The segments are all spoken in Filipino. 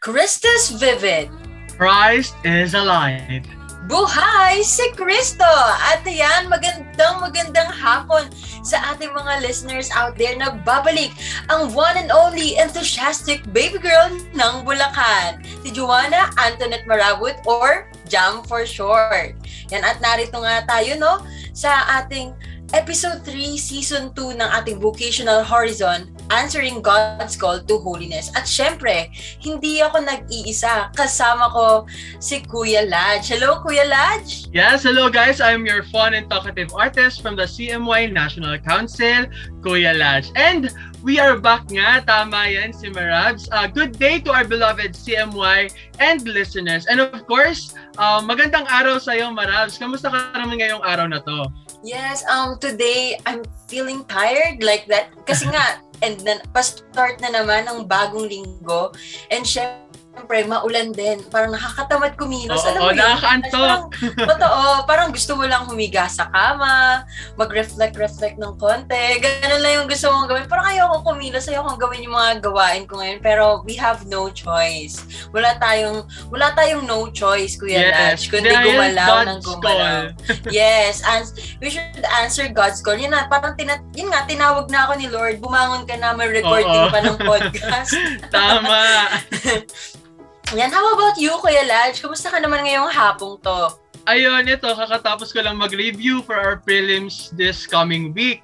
Christus Vivid. Christ is alive. Buhay si Kristo! At yan, magandang magandang hapon sa ating mga listeners out there na babalik ang one and only enthusiastic baby girl ng Bulacan, si Joanna Antoinette Marabut or Jam for short. Yan at narito nga tayo no sa ating Episode 3, Season 2 ng ating Vocational Horizon, Answering God's Call to Holiness. At syempre, hindi ako nag-iisa. Kasama ko si Kuya Laj. Hello, Kuya Laj! Yes, hello guys. I'm your fun and talkative artist from the CMY National Council, Kuya Laj. And we are back nga. Tama yan si Marabs. Uh, good day to our beloved CMY and listeners. And of course, uh, magandang araw sa iyo, Marabs. Kamusta ka naman ngayong araw na to? Yes, um today I'm feeling tired like that. Kasi nga and then pa-start na naman ng bagong linggo. And syempre Siyempre, maulan din. Parang nakakatamad kumilos. Oo, oh, nakakaantok. Totoo, parang gusto mo lang humiga sa kama, mag-reflect-reflect ng konti. Ganun lang yung gusto mong gawin. Parang ayoko kumilos, ayoko gawin yung mga gawain ko ngayon. Pero we have no choice. Wala tayong, wala tayong no choice, Kuya yes, Lach, kundi gumalaw ng gumalaw. yes, and we should answer God's call. Yun na, parang tina, yun nga, tinawag na ako ni Lord, bumangon ka na, may recording Oo. pa ng podcast. Tama. Yan, how about you, Kuya Laj? Kumusta ka naman ngayong hapong to? Ayun, ito, kakatapos ko lang mag-review for our prelims this coming week.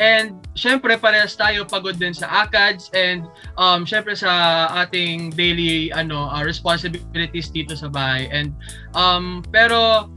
And syempre parehas tayo pagod din sa ACADS and um syempre sa ating daily ano uh, responsibilities dito sa bahay. And um pero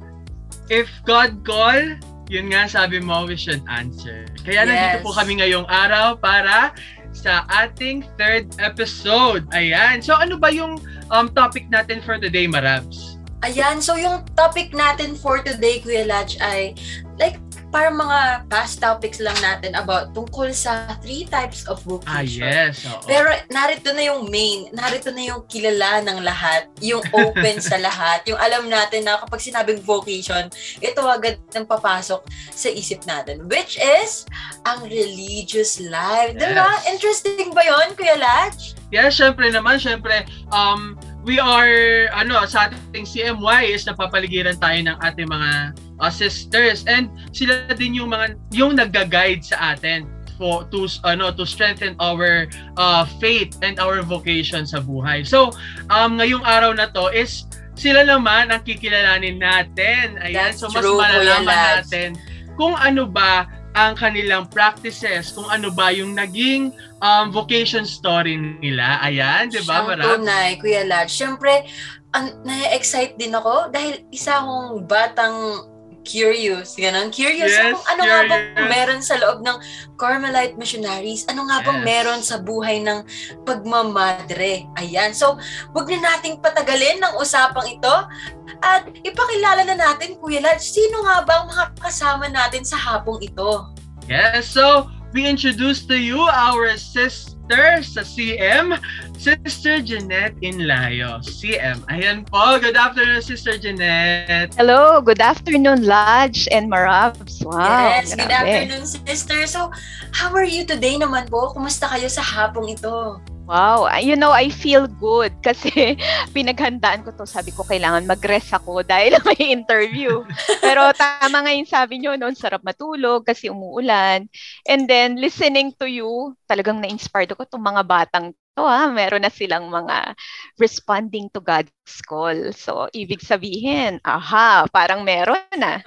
if God call, yun nga sabi mo we should answer. Kaya yes. nandito po kami ngayong araw para sa ating third episode. Ayan. So ano ba yung um, topic natin for today, Marabs? Ayan. So yung topic natin for today, Kuya Lach, ay like para mga past topics lang natin about tungkol sa three types of vocation. Ah, yes. Oo. Pero narito na yung main, narito na yung kilala ng lahat, yung open sa lahat, yung alam natin na kapag sinabing vocation, ito agad nang papasok sa isip natin, which is ang religious life. Yes. Diba? Interesting ba yon Kuya Lach? Yes, syempre naman, syempre, um, we are, ano, sa ating CMY is napapaligiran tayo ng ating mga uh, sisters and sila din yung mga yung nagga-guide sa atin for to ano to strengthen our uh, faith and our vocation sa buhay. So, um ngayong araw na to is sila naman ang kikilalanin natin. Ayan, That's so mas true, malalaman natin kung ano ba ang kanilang practices, kung ano ba yung naging um, vocation story nila. Ayan, di ba, Marab? tunay, Kuya Lad. Siyempre, an- na-excite din ako dahil isa akong batang curious, ganun. Curious yes, kung ano curious. nga bang meron sa loob ng Carmelite missionaries. Ano nga bang yes. meron sa buhay ng pagmamadre. Ayan. So, wag na nating patagalin ng usapang ito at ipakilala na natin, Kuya Lad, sino nga ba ang mga kasama natin sa hapong ito? Yes, so we introduce to you our sister sa CM, Sister Jeanette Inlayo. CM. Ayan po. Good afternoon, Sister Jeanette. Hello. Good afternoon, Lodge and Marabs. Wow. Yes, grabe. good afternoon, Sister. So, how are you today naman po? Kumusta kayo sa hapong ito? Wow, you know, I feel good kasi pinaghandaan ko to. Sabi ko, kailangan mag-rest ako dahil may interview. Pero tama nga yung sabi nyo, noon sarap matulog kasi umuulan. And then, listening to you, talagang na-inspired ako itong mga batang to ha, meron na silang mga responding to God's call. So, ibig sabihin, aha, parang meron na.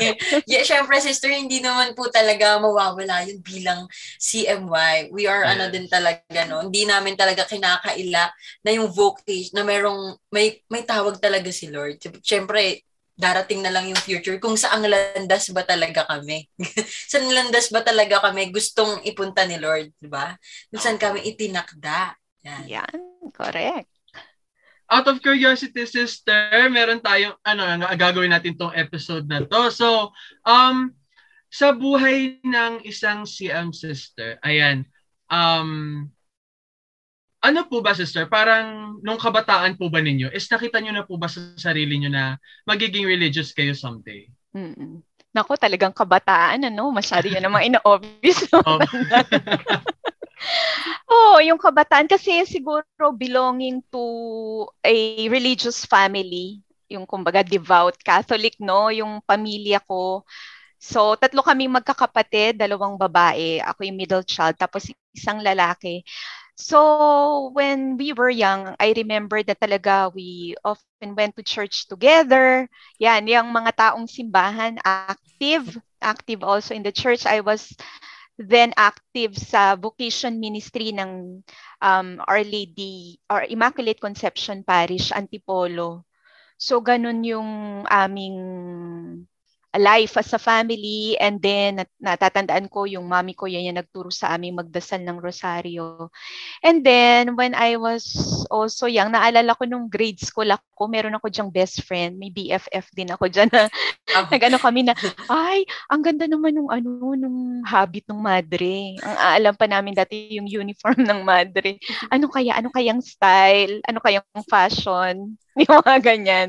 yeah, yeah, syempre sister, hindi naman po talaga mawawala yun bilang CMY. We are ano din talaga, no? Hindi namin talaga kinakaila na yung vocation, na merong, may, may tawag talaga si Lord. Syempre, darating na lang yung future kung saang landas ba talaga kami. saan landas ba talaga kami gustong ipunta ni Lord, di ba? Saan kami itinakda. Yan. Yan, correct. Out of curiosity, sister, meron tayong, ano, gagawin natin tong episode na to. So, um, sa buhay ng isang CM sister, ayan, um, ano po ba sister, parang nung kabataan po ba ninyo, is nakita nyo na po ba sa sarili nyo na magiging religious kayo someday? Mm-mm. Nako, talagang kabataan, ano, masyado yan namang ina-obvious. Oh, yung kabataan kasi siguro belonging to a religious family, yung kumbaga devout Catholic, no? Yung pamilya ko. So, tatlo kaming magkakapatid, dalawang babae. Ako yung middle child, tapos isang lalaki. So, when we were young, I remember that talaga we often went to church together. Yan, yung mga taong simbahan, active, active also in the church. I was then active sa vocation ministry ng um, Our Lady or Immaculate Conception Parish, Antipolo. So, ganun yung aming life as a family and then nat- natatandaan ko yung mami ko yan yung nagturo sa amin magdasal ng rosaryo. And then when I was also young, naalala ko nung grade school ako, meron ako diyang best friend, may BFF din ako diyan na oh. nag-ano kami na ay, ang ganda naman nung ano nung habit ng madre. Ang aalam pa namin dati yung uniform ng madre. Ano kaya ano kayang style, ano kayang fashion? Yung mga ganyan.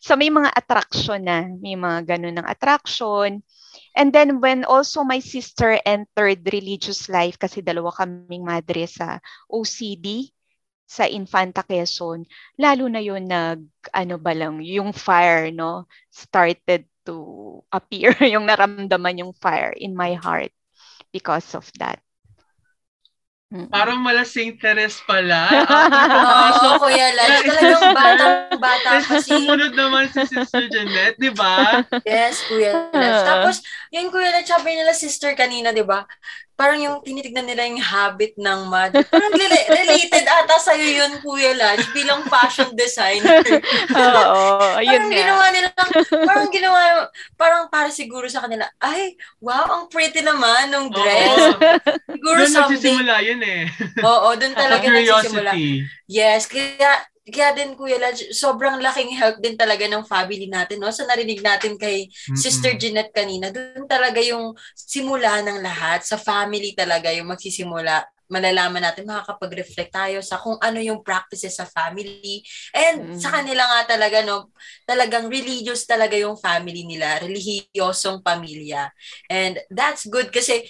So may mga attraction na, may mga ganun ng attraction. And then when also my sister entered religious life, kasi dalawa kaming madre sa OCD, sa Infanta Quezon, lalo na yun nag, ano ba lang, yung fire, no, started to appear, yung naramdaman yung fire in my heart because of that. Mm-mm. Parang mala St. Teres pala. Oo, oh, Kuya Lodge. Talagang batang-bata pa si... Sumunod naman si Sister Jeanette, di ba? Yes, Kuya Lodge. Tapos, yung Kuya Lodge, sabi nila sister kanina, di ba? Parang yung tinitignan nila yung habit ng mad. Parang related ata sa'yo yun, Kuya Lodge, bilang fashion designer. Oo, ayun parang ginawa nila, parang ginawa, parang para siguro sa kanila, ay, wow, ang pretty naman nung dress. Oo. Siguro doon someday. nagsisimula yun eh. Oo, doon talaga nagsisimula. Yes, kaya kaya din Kuya Lodge, sobrang laking help din talaga ng family natin, no? Sa narinig natin kay Mm-mm. Sister Jeanette kanina, doon talaga yung simula ng lahat. Sa family talaga yung magsisimula malalaman natin, makakapag-reflect tayo sa kung ano yung practices sa family. And mm. sa kanila nga talaga, no, talagang religious talaga yung family nila, relihiyosong pamilya. And that's good kasi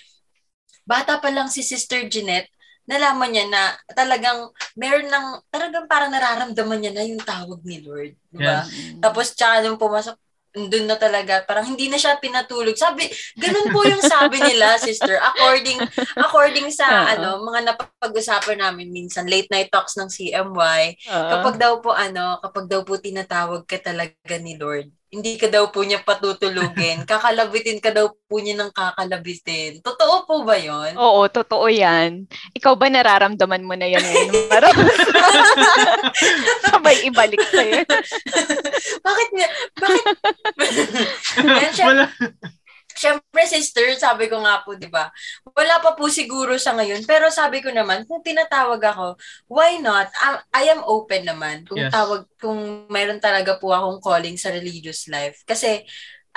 bata pa lang si Sister Jeanette, nalaman niya na talagang meron ng, talagang parang nararamdaman niya na yung tawag ni Lord. Diba? Yes. Tapos tsaka nung pumasok, doon na talaga, parang hindi na siya pinatulog. Sabi, ganun po yung sabi nila, sister. According according sa uh-huh. ano, mga napag-usapan namin minsan, late night talks ng CMY, uh-huh. kapag daw po ano, kapag daw po tinatawag ka talaga ni Lord, hindi ka daw po niya patutulugin. Kakalabitin ka daw po niya ng kakalabitin. Totoo po ba yon? Oo, totoo yan. Ikaw ba nararamdaman mo na yan ngayon? Sabay ibalik sa'yo. bakit niya? Bakit? Wala. Siyempre, sister, sabi ko nga po, di ba? Wala pa po siguro sa ngayon. Pero sabi ko naman, kung tinatawag ako, why not? I, I am open naman. Kung yes. tawag, kung mayroon talaga po akong calling sa religious life. Kasi,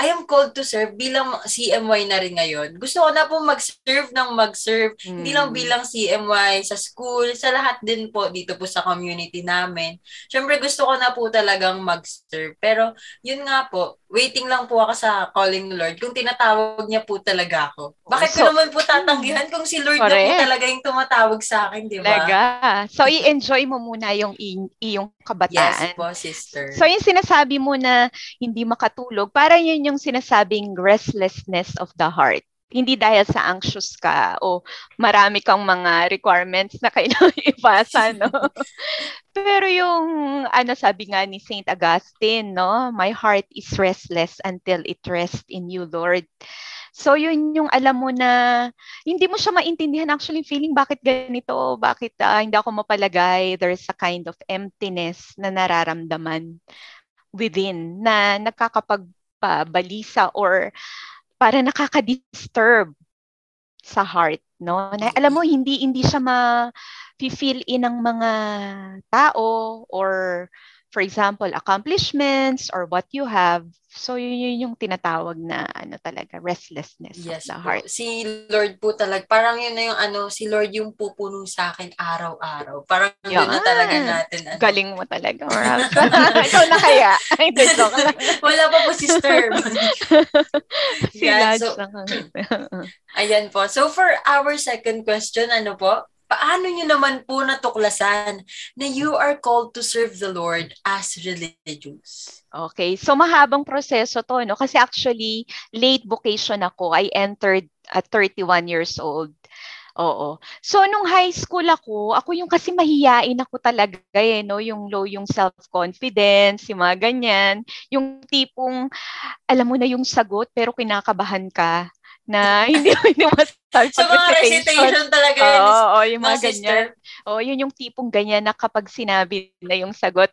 I am called to serve bilang CMY na rin ngayon. Gusto ko na po mag-serve ng mag-serve. Mm. Hindi lang hmm. bilang CMY sa school, sa lahat din po dito po sa community namin. Siyempre gusto ko na po talagang mag-serve. Pero yun nga po, waiting lang po ako sa calling Lord kung tinatawag niya po talaga ako. Bakit so, ko naman po tatanggihan kung si Lord correct. na po talaga yung tumatawag sa akin, di ba? Talaga. So, i-enjoy mo muna yung iyong kabataan. Yes po, sister. So, yung sinasabi mo na hindi makatulog, parang yun yung sinasabing restlessness of the heart. Hindi dahil sa anxious ka o marami kang mga requirements na kailangan ipasa, no? Pero yung, ano sabi nga ni St. Augustine, no? My heart is restless until it rests in you, Lord. So yun yung alam mo na hindi mo siya maintindihan actually feeling bakit ganito, bakit uh, hindi ako mapalagay, there's a kind of emptiness na nararamdaman within na nakakapag balisa or para nakaka-disturb sa heart, no? Na, alam mo hindi hindi siya ma feel in ng mga tao or for example, accomplishments or what you have. So, yun, yun yung tinatawag na ano talaga, restlessness yes, of the heart. Po. Si Lord po talaga, parang yun na yung ano, si Lord yung pupuno sa akin araw-araw. Parang yun, yun na talaga natin. Ano. Galing mo talaga, Ikaw na kaya? Ay, joke lang. Wala pa po, sister. si yeah, so, Ayan po. So, for our second question, ano po? Paano nyo naman po natuklasan na you are called to serve the Lord as religious? Okay, so mahabang proseso to, no? Kasi actually, late vocation ako. I entered at 31 years old. Oo. So nung high school ako, ako yung kasi mahiyain ako talaga eh, no? Yung low yung self-confidence, yung mga ganyan. Yung tipong, alam mo na yung sagot pero kinakabahan ka na hindi mo hindi masasabi so, mga recitation talaga yun. Oo, oh, oh, yung mga ganyan. Oo, oh, yun yung tipong ganyan na kapag sinabi na yung sagot,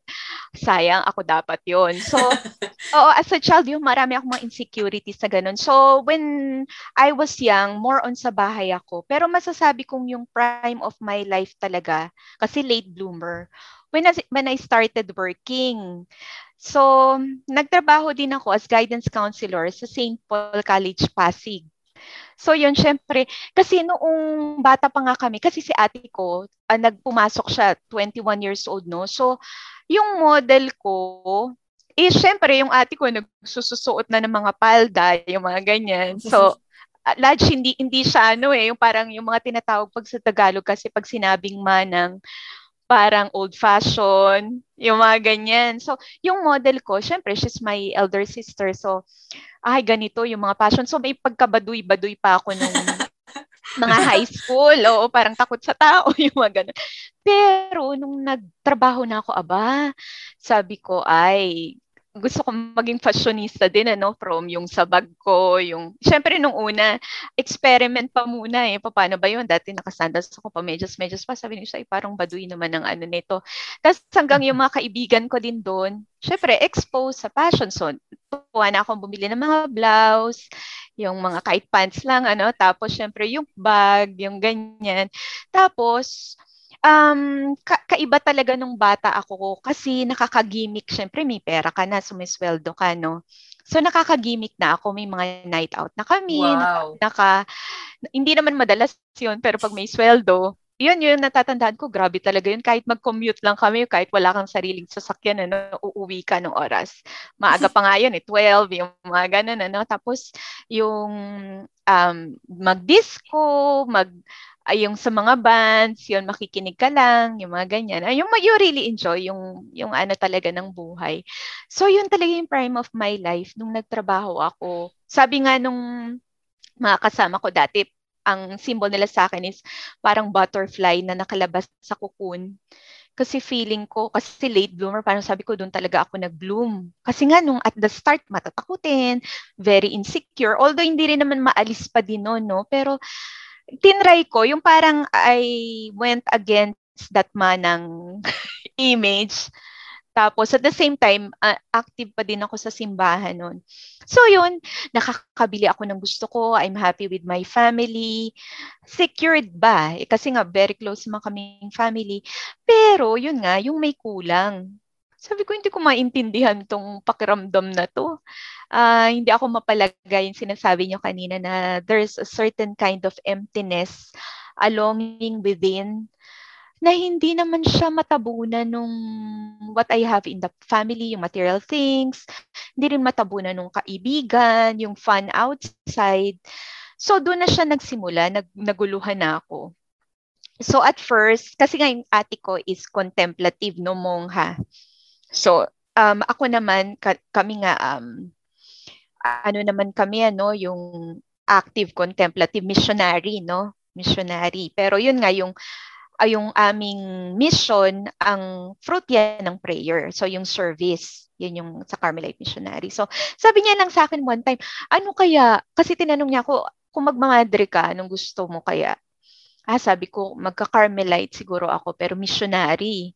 sayang ako dapat yon So, oo, as a child, yung marami akong mga insecurities sa ganun. So, when I was young, more on sa bahay ako. Pero masasabi kong yung prime of my life talaga, kasi late bloomer, when I, when I started working, So, nagtrabaho din ako as guidance counselor sa St. Paul College Pasig. So yun, syempre, kasi noong bata pa nga kami, kasi si ate ko, uh, nagpumasok siya, 21 years old, no? So, yung model ko, eh, syempre, yung ate ko, nagsususuot na ng mga palda, yung mga ganyan. So, uh, Lodge, hindi, hindi siya, ano eh, yung parang yung mga tinatawag pag sa Tagalog, kasi pag sinabing manang, parang old fashion, yung mga ganyan. So, yung model ko, syempre, she's my elder sister. So, ay, ganito yung mga passion. So, may pagkabaduy-baduy pa ako nung mga high school. Oo, parang takot sa tao, yung mga ganun. Pero, nung nagtrabaho na ako, aba, sabi ko, ay, gusto ko maging fashionista din ano from yung sa bag ko yung syempre nung una experiment pa muna eh. Paano ba yun? Dati nakasandals ako pa medyas medyas pa. Sabi niya ay parang baduy naman ng ano nito. Tapos hanggang yung mga kaibigan ko din doon syempre exposed sa fashion. So tuwa na akong bumili ng mga blouse yung mga kahit pants lang ano. Tapos syempre yung bag yung ganyan. Tapos um, ka- kaiba talaga nung bata ako kasi nakakagimik. Siyempre, may pera ka na, sumisweldo ka, no? So, nakakagimik na ako. May mga night out na kami. Wow. Naka, hindi naman madalas yun, pero pag may sweldo, yun yun, natatandaan ko, grabe talaga yun. Kahit mag-commute lang kami, kahit wala kang sariling sasakyan, ano, uuwi ka ng oras. Maaga pa nga yun, eh, 12, yung mga ganun, ano. Tapos, yung um, mag-disco, mag, ay yung sa mga bands, yun makikinig ka lang, yung mga ganyan. Ay, yung you really enjoy yung yung ano talaga ng buhay. So yun talaga yung prime of my life nung nagtrabaho ako. Sabi nga nung mga kasama ko dati, ang symbol nila sa akin is parang butterfly na nakalabas sa cocoon. Kasi feeling ko, kasi late bloomer, parang sabi ko, doon talaga ako nag-bloom. Kasi nga, nung at the start, matatakutin, very insecure. Although, hindi rin naman maalis pa din noon, no? Pero, tinry ko, yung parang I went against that manang image. Tapos at the same time, uh, active pa din ako sa simbahan noon. So yun, nakakabili ako ng gusto ko. I'm happy with my family. Secured ba? Eh, kasi nga very close mga kaming family. Pero yun nga, yung may kulang. Sabi ko, hindi ko maintindihan tong pakiramdam na to uh, hindi ako mapalagay yung sinasabi niyo kanina na there's a certain kind of emptiness, a longing within na hindi naman siya matabunan nung what I have in the family, yung material things, hindi rin matabunan nung kaibigan, yung fun outside. So doon na siya nagsimula, nag, naguluhan na ako. So at first, kasi nga yung ate ko is contemplative no mongha. So um, ako naman, ka, kami nga um, ano naman kami ano yung active contemplative missionary no? Missionary. Pero yun nga yung ay yung aming mission ang fruit yan ng prayer. So yung service yun yung sa Carmelite missionary. So sabi niya lang sa akin one time ano kaya? Kasi tinanong niya ako kung magmamadre ka anong gusto mo kaya? Ah sabi ko magka-Carmelite siguro ako pero missionary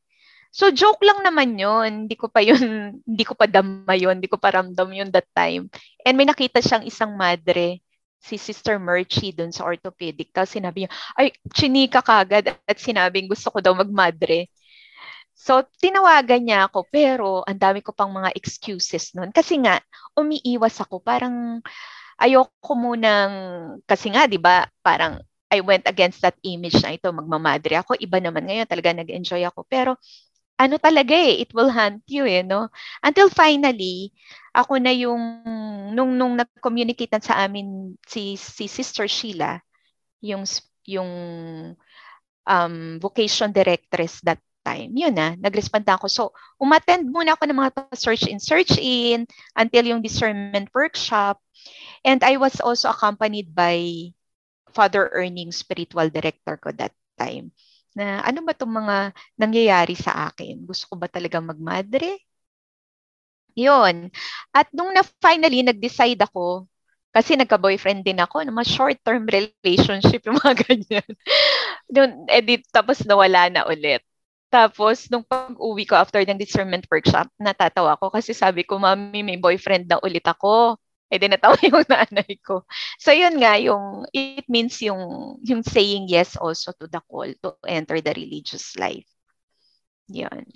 So joke lang naman 'yon. Hindi ko pa 'yun, hindi ko pa dama 'yun, hindi ko pa ramdam 'yun that time. And may nakita siyang isang madre, si Sister Merchie doon sa orthopedic. Tapos sinabi niya, ay, chinika kagad at sinabing gusto ko daw magmadre. So, tinawagan niya ako, pero ang dami ko pang mga excuses noon. Kasi nga, umiiwas ako. Parang, ayoko munang, kasi nga, di ba, parang, I went against that image na ito, magmamadre ako. Iba naman ngayon, talaga nag-enjoy ako. Pero, ano talaga eh, it will hunt you eh, no? Until finally, ako na yung, nung, nung nag-communicate sa amin si, si Sister Sheila, yung, yung um, vocation directress that time. Yun na, nag-respond ako. So, umattend muna ako ng mga search in, search in until yung discernment workshop. And I was also accompanied by Father Earning spiritual director ko that time. Na ano ba itong mga nangyayari sa akin? Gusto ko ba talaga magmadre? Yun. At nung na finally nag-decide ako, kasi nagka-boyfriend din ako, na mga short-term relationship, yung mga ganyan. Doon, edit, tapos nawala na ulit. Tapos, nung pag-uwi ko after ng discernment workshop, natatawa ko kasi sabi ko, Mami, may boyfriend na ulit ako. Eh, di natawa yung nanay ko. So, yun nga, yung, it means yung, yung saying yes also to the call to enter the religious life. Yan.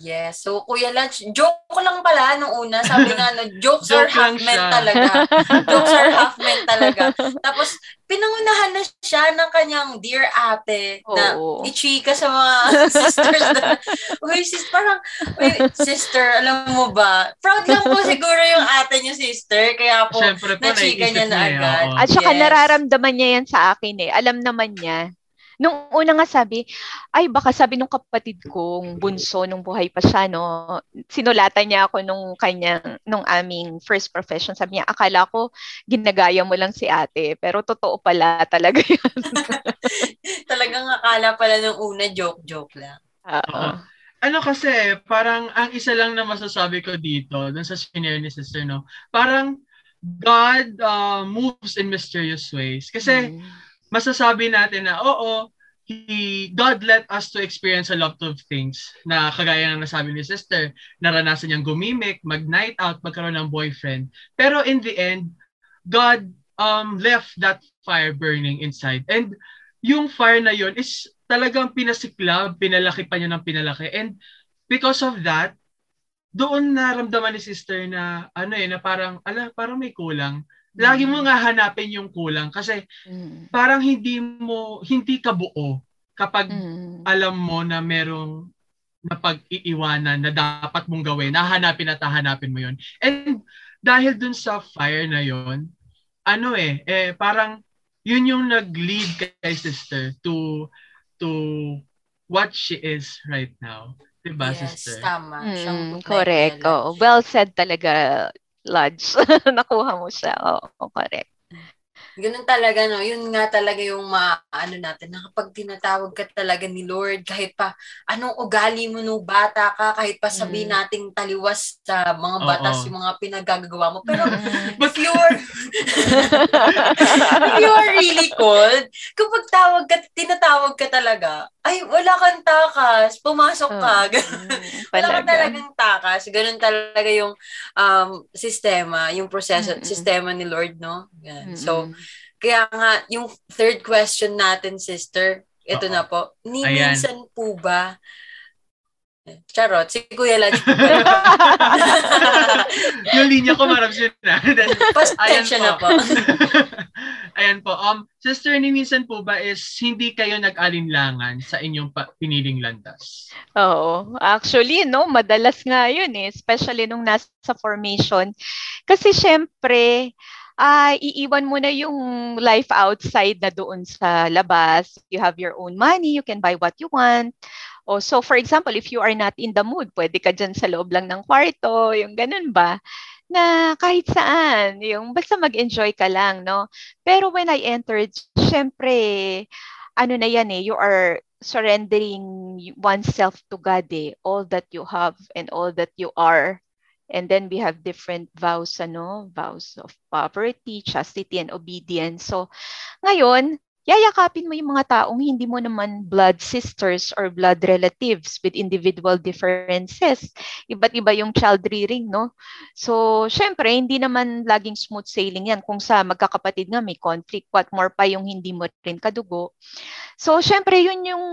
Yes. So, Kuya Lunch, joke lang pala nung una. Sabi nga, no, jokes are half meant talaga. jokes are half meant talaga. Tapos, pinangunahan na siya ng kanyang dear ate Oo. na ichika sa mga sisters na, uy, sis, parang, uy, sister, alam mo ba, proud lang po siguro yung ate niya, sister, kaya po, Siyempre po, nachika niya na agad. At saka yes. nararamdaman niya yan sa akin eh. Alam naman niya Nung una nga sabi, ay baka sabi nung kapatid kong bunso nung buhay pa siya, no, sinulatan niya ako nung kanyang, nung aming first profession. Sabi niya, akala ko ginagaya mo lang si ate, pero totoo pala talaga yan. Talagang akala pala nung una, joke-joke lang. Oo. Ano kasi, parang ang isa lang na masasabi ko dito, dun sa senior ni sister, no, parang God uh, moves in mysterious ways. Kasi, mm masasabi natin na oo, he, God let us to experience a lot of things na kagaya ng nasabi ni sister, naranasan niyang gumimik, mag-night out, magkaroon ng boyfriend. Pero in the end, God um, left that fire burning inside. And yung fire na yon is talagang pinasiklab, pinalaki pa niya ng pinalaki. And because of that, doon naramdaman ni sister na ano eh, na parang, ala, parang may kulang lagi mo mm. nga hanapin yung kulang kasi mm. parang hindi mo hindi ka buo kapag mm. alam mo na merong na pag-iiwanan na dapat mong gawin, nahanapin at hahanapin mo yon. And dahil dun sa fire na yon, ano eh, eh parang yun yung nag-lead kay sister to to what she is right now. Diba, yes, sister? tama. Mm, correct. Oh, well said talaga, lodge. Nakuha mo siya. Oo, oh, correct. Ganun talaga, no? Yun nga talaga yung maano natin, na kapag tinatawag ka talaga ni Lord, kahit pa anong ugali mo nung bata ka, kahit pa sabihin mm. nating taliwas sa mga batas, Oo. yung mga pinagagawa mo. Pero mm. if you're, if you're really called, kapag tawag ka, tinatawag ka talaga, ay, wala kang takas, pumasok ka. Oh, wala ka talagang takas. Ganun talaga yung um, sistema, yung proseso, mm-hmm. sistema ni Lord, no? Yan. Mm-hmm. So, kaya nga, yung third question natin, sister, ito Uh-oh. na po. Ni Ayan. minsan po ba, Charot, si Kuya Lodge. yung linya ko marap siya na. Pasensya na po. Ayan po. Um, Sister, ni minsan po ba is hindi kayo nag-alinlangan sa inyong pa- piniling landas? Oo. Actually, no, madalas nga yun eh. Especially nung nasa formation. Kasi syempre, uh, iiwan mo na yung life outside na doon sa labas. You have your own money, you can buy what you want. Oh, so for example, if you are not in the mood, pwede ka dyan sa loob lang ng kwarto, yung ganun ba? Na kahit saan, yung basta mag-enjoy ka lang, no? Pero when I entered, syempre, ano na yan eh, you are surrendering oneself to God eh, all that you have and all that you are And then we have different vows, ano, vows of poverty, chastity, and obedience. So, ngayon, yayakapin mo yung mga taong hindi mo naman blood sisters or blood relatives with individual differences. Iba't iba yung child rearing, no? So, syempre, hindi naman laging smooth sailing yan. Kung sa magkakapatid nga may conflict, what more pa yung hindi mo rin kadugo. So, syempre, yun yung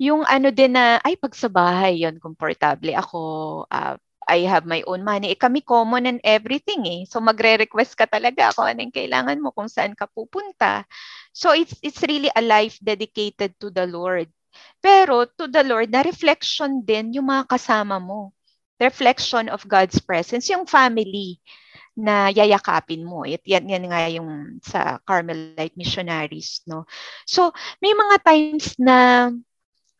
yung ano din na, ay, pag sa bahay, yun, komportable ako, uh, I have my own money. Eh, kami common and everything eh. So magre-request ka talaga kung anong kailangan mo, kung saan ka pupunta. So it's it's really a life dedicated to the Lord. Pero to the Lord, na reflection din yung mga kasama mo. Reflection of God's presence, yung family na yayakapin mo. It, yan, yan nga yung sa Carmelite missionaries, no? So, may mga times na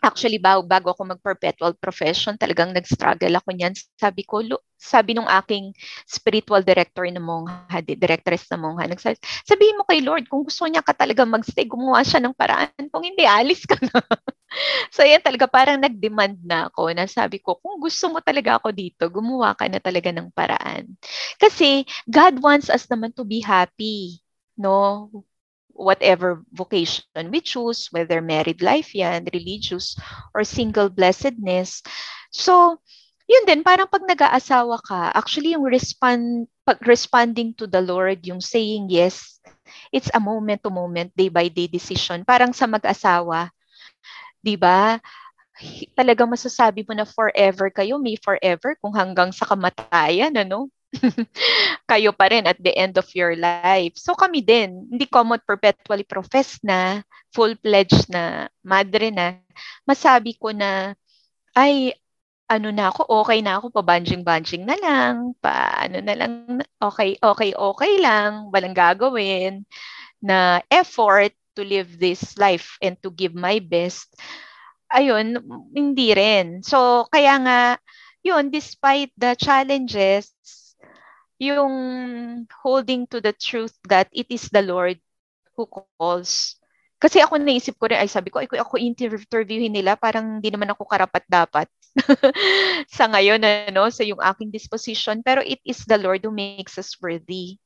Actually, bago, bago ako mag-perpetual profession, talagang nag-struggle ako niyan. Sabi ko, lo, sabi nung aking spiritual director na mongha, directress na mongha, nagsabi, sabihin mo kay Lord, kung gusto niya ka talaga mag-stay, gumawa siya ng paraan. Kung hindi, alis ka na. so, yan talaga, parang nag-demand na ako na sabi ko, kung gusto mo talaga ako dito, gumawa ka na talaga ng paraan. Kasi, God wants us naman to be happy. No? Whatever vocation we choose, whether married life yan, religious, or single blessedness. So, yun din, parang pag nag-aasawa ka, actually yung respond, pag responding to the Lord, yung saying yes, it's a moment-to-moment, day-by-day decision. Parang sa mag-asawa, di ba? Talagang masasabi mo na forever kayo, may forever kung hanggang sa kamatayan, ano? kayo pa rin at the end of your life. So kami din, hindi common perpetually professed na, full-fledged na madre na, masabi ko na, ay, ano na ako, okay na ako, pabanjing-banjing na lang, pa ano na lang, okay, okay, okay lang, walang gagawin, na effort to live this life and to give my best. Ayun, hindi rin. So, kaya nga, yun, despite the challenges, yung holding to the truth that it is the Lord who calls. Kasi ako naisip ko rin, ay sabi ko, ay ako interviewin nila, parang hindi naman ako karapat dapat sa ngayon, ano, sa yung aking disposition. Pero it is the Lord who makes us worthy.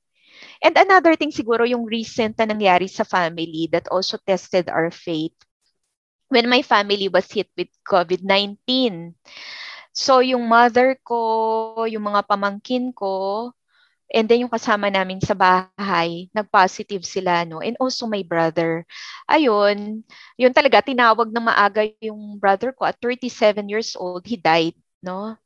And another thing siguro, yung recent na nangyari sa family that also tested our faith. When my family was hit with COVID-19, so yung mother ko, yung mga pamangkin ko, And then yung kasama namin sa bahay, nag-positive sila, no? And also my brother. Ayun, yun talaga, tinawag na maaga yung brother ko at 37 years old, he died, no?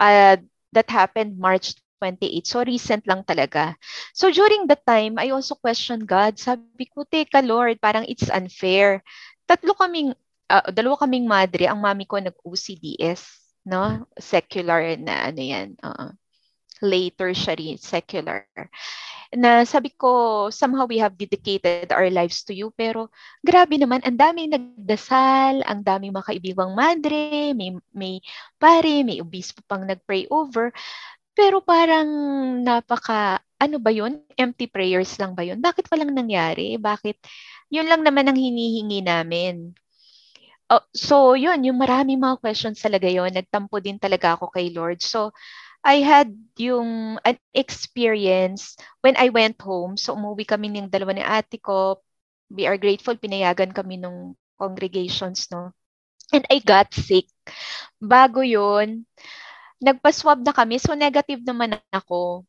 Uh, that happened March 28. So recent lang talaga. So during that time, I also questioned God. Sabi ko, teka Lord, parang it's unfair. Tatlo kaming, uh, dalawa kaming madre, ang mami ko nag-OCDS, no? Secular na ano yan. Uh, lay tertiary secular. Na sabi ko somehow we have dedicated our lives to you pero grabe naman ang daming nagdasal ang daming mga kaibigang madre may may pare may obispo pang nagpray over pero parang napaka ano ba yun? Empty prayers lang ba yun? Bakit walang nangyari? Bakit? Yun lang naman ang hinihingi namin. Oh, so yun, yung maraming mga questions talaga yun. Nagtampo din talaga ako kay Lord. So, I had yung an experience when I went home. So, umuwi kami ng dalawa ni ate ko. We are grateful. Pinayagan kami nung congregations, no? And I got sick. Bago yun, nagpa-swab na kami. So, negative naman ako.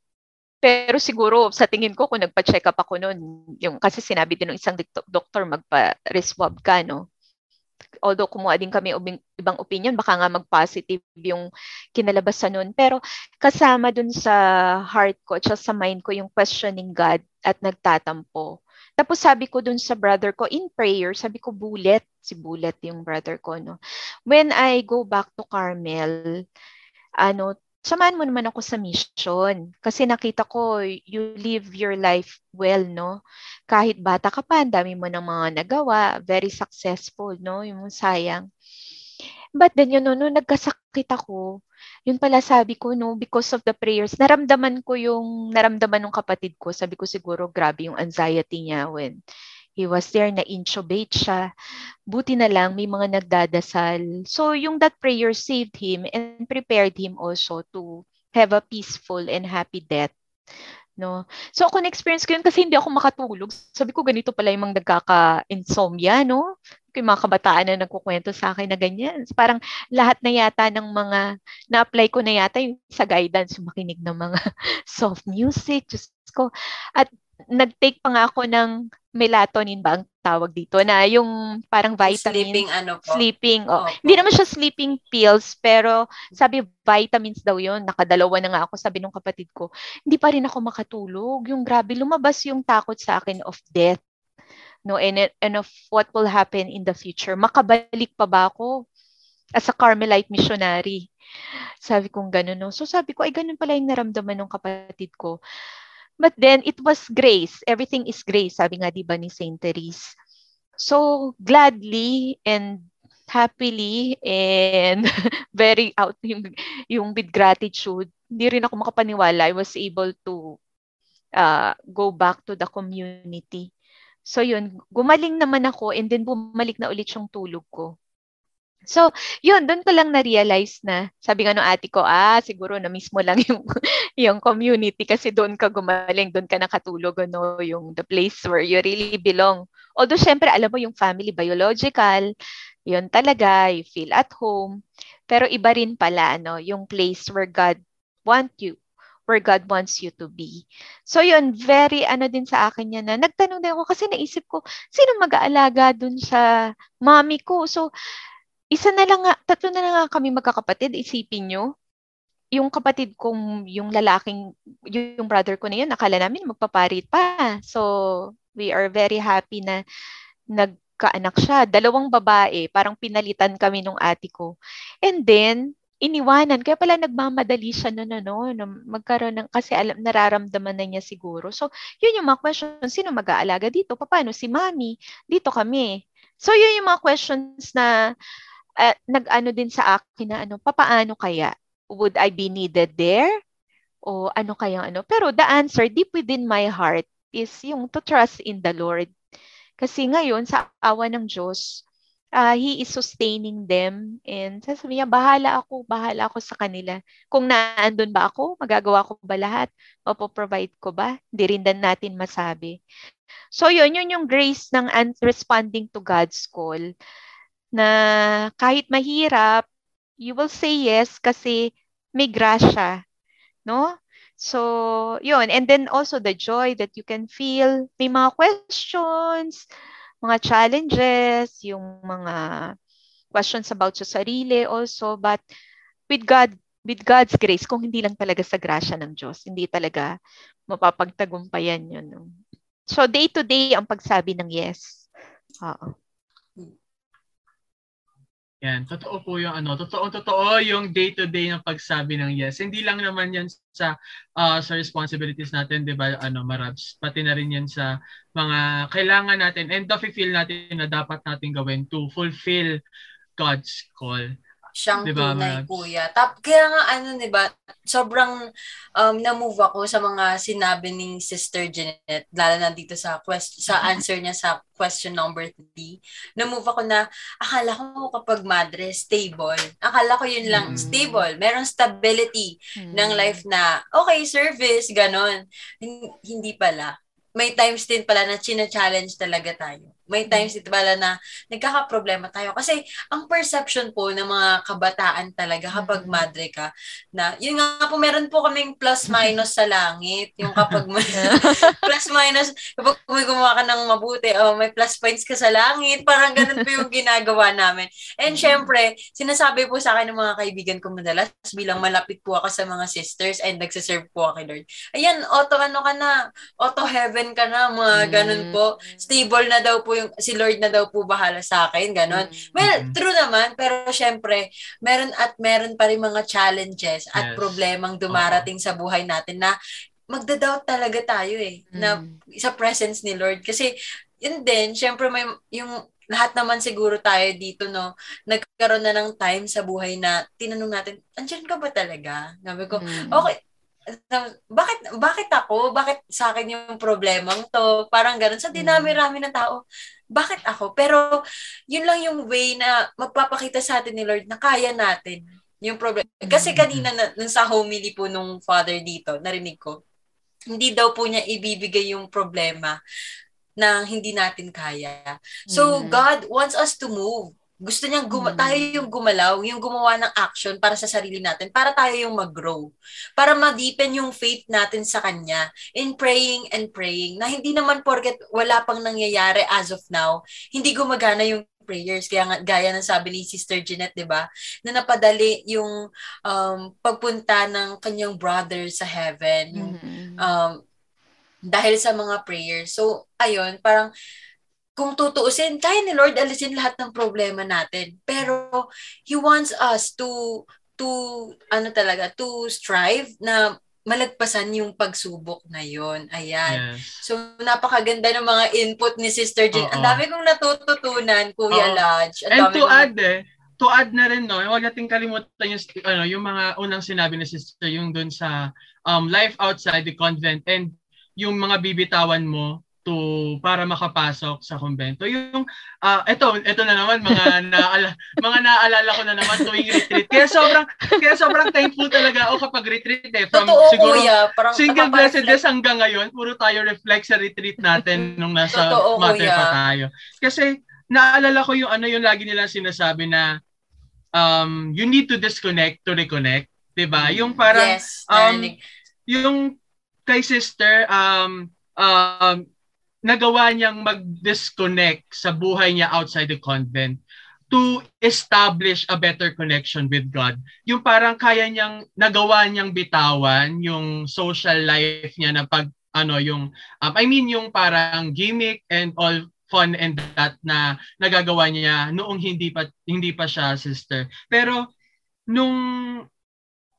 Pero siguro, sa tingin ko, kung nagpa-check up ako noon, yung, kasi sinabi din ng isang doktor, magpa-reswab ka, no? Although kumuha din kami ubing, ibang opinion, baka nga mag-positive yung kinalabasan nun. Pero kasama dun sa heart ko, at sa mind ko, yung questioning God at nagtatampo. Tapos sabi ko dun sa brother ko, in prayer, sabi ko, bullet. Si bullet yung brother ko, no? When I go back to Carmel, ano, samahan mo naman ako sa mission. Kasi nakita ko, you live your life well, no? Kahit bata ka pa, dami mo ng mga nagawa, very successful, no? Yung sayang. But then, yun, no, no, nagkasakit ako, yun pala sabi ko, no, because of the prayers, naramdaman ko yung, naramdaman ng kapatid ko, sabi ko siguro, grabe yung anxiety niya when He was there, na-intubate siya. Buti na lang, may mga nagdadasal. So, yung that prayer saved him and prepared him also to have a peaceful and happy death. No? So, ako na-experience ko yun kasi hindi ako makatulog. Sabi ko, ganito pala yung mga nagkaka-insomnia, no? Yung mga kabataan na nagkukwento sa akin na ganyan. Parang lahat na yata ng mga, na-apply ko na yata yung sa guidance, makinig ng mga soft music, just ko. At nag-take pa nga ako ng melatonin ba ang tawag dito na yung parang vitamin sleeping ano po sleeping oh. oh hindi naman siya sleeping pills pero sabi vitamins daw yon nakadalawa na nga ako sabi nung kapatid ko hindi pa rin ako makatulog yung grabe lumabas yung takot sa akin of death no and and of what will happen in the future makabalik pa ba ako as a Carmelite missionary. Sabi kong ganun. No? So sabi ko, ay ganun pala yung naramdaman ng kapatid ko. But then, it was grace. Everything is grace, sabi nga di ba ni Saint Therese. So, gladly and happily and very out yung, yung with gratitude, hindi rin ako makapaniwala. I was able to uh, go back to the community. So yun, gumaling naman ako and then bumalik na ulit yung tulog ko. So, yun, doon ko lang na-realize na, sabi nga nung ate ko, ah, siguro na mismo lang yung, yung community kasi doon ka gumaling, doon ka nakatulog, ano, yung the place where you really belong. Although, syempre, alam mo yung family biological, yun talaga, you feel at home. Pero iba rin pala, ano, yung place where God want you, where God wants you to be. So yun, very ano din sa akin yan na nagtanong din ako kasi naisip ko, sino mag-aalaga dun sa mommy ko? So, isa na lang nga, tatlo na lang kami magkakapatid, isipin nyo. Yung kapatid kong, yung lalaking, yung brother ko na yun, akala namin magpaparit pa. So, we are very happy na nagkaanak siya. Dalawang babae, parang pinalitan kami nung ate ko. And then, iniwanan. Kaya pala nagmamadali siya no, no, no, magkaroon ng, kasi alam, nararamdaman na niya siguro. So, yun yung mga questions. Sino mag-aalaga dito? Paano? Si mami. Dito kami. So, yun yung mga questions na uh, nag-ano din sa akin na ano, papaano kaya? Would I be needed there? O ano kaya ano? Pero the answer deep within my heart is yung to trust in the Lord. Kasi ngayon, sa awa ng Diyos, uh, He is sustaining them and sasabi niya, bahala ako, bahala ako sa kanila. Kung naandun ba ako, magagawa ko ba lahat? Mapoprovide ko ba? Hindi rin din natin masabi. So yun, yun yung grace ng responding to God's call na kahit mahirap, you will say yes kasi may grasya, no? So, yun. And then also the joy that you can feel. May mga questions, mga challenges, yung mga questions about sa sarili also. But with God, with God's grace, kung hindi lang talaga sa grasya ng Diyos, hindi talaga mapapagtagumpayan yun. No? So, day to day ang pagsabi ng yes. Oo. Yan, totoo po yung ano, totoo totoo yung day-to-day ng pagsabi ng yes. Hindi lang naman 'yan sa uh, sa responsibilities natin, 'di ba? Ano, marabs, pati na rin 'yan sa mga kailangan natin and the feel natin na dapat natin gawin to fulfill God's call siyang diba, tunay Max? kuya. Tap, kaya nga ano, 'di ba, sobrang um, na-move ako sa mga sinabi ni Sister Jeanette, lalo na dito sa quest sa mm-hmm. answer niya sa question number 3. Na-move ako na akala ko kapag madre stable. Akala ko yun lang, mm. stable. Meron stability mm. ng life na okay, service, ganon. Hindi pala. May times din pala na china-challenge talaga tayo may times ito pala na nagkakaproblema tayo. Kasi ang perception po ng mga kabataan talaga kapag madre ka, na yun nga po, meron po kaming plus minus sa langit. Yung kapag plus minus, kapag may gumawa ka ng mabuti, oh, may plus points ka sa langit. Parang ganun po yung ginagawa namin. And syempre, sinasabi po sa akin ng mga kaibigan ko madalas, bilang malapit po ako sa mga sisters and nagsiserve po ako kay Lord. Ayan, auto ano ka na, auto heaven ka na, mga ganun po. Stable na daw po yung si Lord na daw po bahala sa akin, ganon. Mm-hmm. Well, mm-hmm. true naman, pero syempre, meron at meron pa rin mga challenges at yes. problemang dumarating uh-huh. sa buhay natin na magda-doubt talaga tayo eh, mm. na sa presence ni Lord. Kasi, yun din, syempre may, yung lahat naman siguro tayo dito, no, nagkaroon na ng time sa buhay na tinanong natin, andyan ka ba talaga? Sabi ko, mm. okay, bakit bakit ako? Bakit sa akin yung problemang to? Parang ganun. Sa dinami-rami ng tao, bakit ako? Pero yun lang yung way na magpapakita sa atin ni Lord na kaya natin yung problem. Kasi mm-hmm. kanina na, nung sa homily po nung father dito, narinig ko, hindi daw po niya ibibigay yung problema na hindi natin kaya. So, mm-hmm. God wants us to move. Gusto niyang guma- mm. tayo yung gumalaw, yung gumawa ng action para sa sarili natin, para tayo yung mag-grow. Para ma-deepen yung faith natin sa Kanya in praying and praying. Na hindi naman porket wala pang nangyayari as of now, hindi gumagana yung prayers. Kaya nga, gaya ng sabi ni Sister Jeanette, di ba? Na napadali yung um, pagpunta ng kanyang brother sa heaven. Yung, mm-hmm. um, dahil sa mga prayers. So, ayun, parang kung tutuusin, kaya ni Lord alisin lahat ng problema natin. Pero He wants us to to ano talaga, to strive na malagpasan yung pagsubok na yon. Ayan. Yes. So, napakaganda ng mga input ni Sister Jean. Ang dami kong natututunan, Kuya Oo. Lodge. Ang And to kong- add eh, to add na rin no, huwag nating kalimutan yung ano, yung mga unang sinabi ni sister yung dun sa um life outside the convent and yung mga bibitawan mo to para makapasok sa kumbento. Yung ah ito ito na naman mga naala, mga naalala ko na naman tuwing retreat. Kaya sobrang kaya sobrang thankful talaga ako kapag retreat eh from Totoo, siguro Kuya. Parang Single nakaka-reflect. blessedness hanggang ngayon, puro tayo reflect sa retreat natin nung nasa Totoo, mate pa tayo. Kasi naalala ko yung ano yung lagi nila sinasabi na um, you need to disconnect to reconnect. 'di ba Yung parang yes, um, yung kay sister um um nagawa niyang mag-disconnect sa buhay niya outside the convent to establish a better connection with God. Yung parang kaya niyang nagawa niyang bitawan yung social life niya na pag ano yung um, I mean yung parang gimmick and all fun and that na nagagawa niya noong hindi pa hindi pa siya sister. Pero nung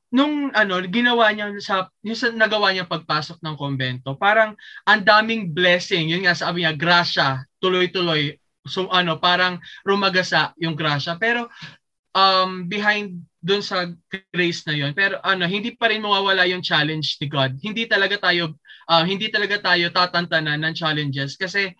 nung ano ginawa niya sa yung sa, nagawa niya pagpasok ng kumbento parang ang daming blessing. Yun nga sabi niya grasya tuloy-tuloy. So ano parang rumagasa yung grasya. Pero um behind dun sa grace na yun pero ano hindi pa rin mawawala yung challenge ni God. Hindi talaga tayo uh, hindi talaga tayo tatantanan ng challenges kasi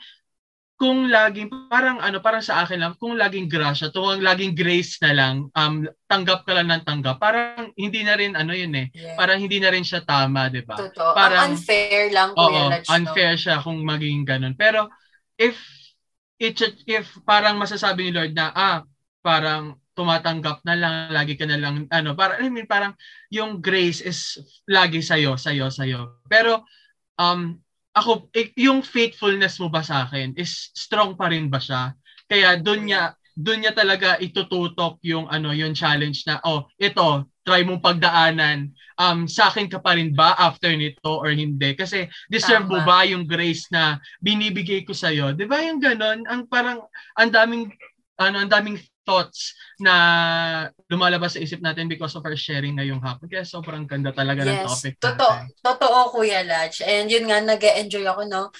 kung laging parang ano parang sa akin lang kung laging grasya to kung laging grace na lang um tanggap ka lang ng tanggap parang hindi na rin ano yun eh Yeah. parang hindi na rin siya tama 'di ba parang- Ang unfair lang, Kuya Oo, Lodge. no? unfair siya kung maging ganun. Pero if it if parang masasabi ni Lord na ah parang tumatanggap na lang lagi ka na lang ano para I mean parang yung grace is lagi sa iyo sa iyo sa iyo. Pero um ako eh, yung faithfulness mo ba sa akin is strong pa rin ba siya? Kaya doon niya doon niya talaga itututok yung ano yung challenge na oh ito try mong pagdaanan um sa akin ka pa rin ba after nito or hindi kasi deserve mo Tama. ba yung grace na binibigay ko sa iyo 'di ba yung ganon ang parang ang daming ano ang daming thoughts na lumalabas sa isip natin because of our sharing ngayong hapon kaya sobrang ganda talaga ng Yes, topic totoo, natin. totoo Kuya Lodge. And yun nga, nag enjoy ako, no?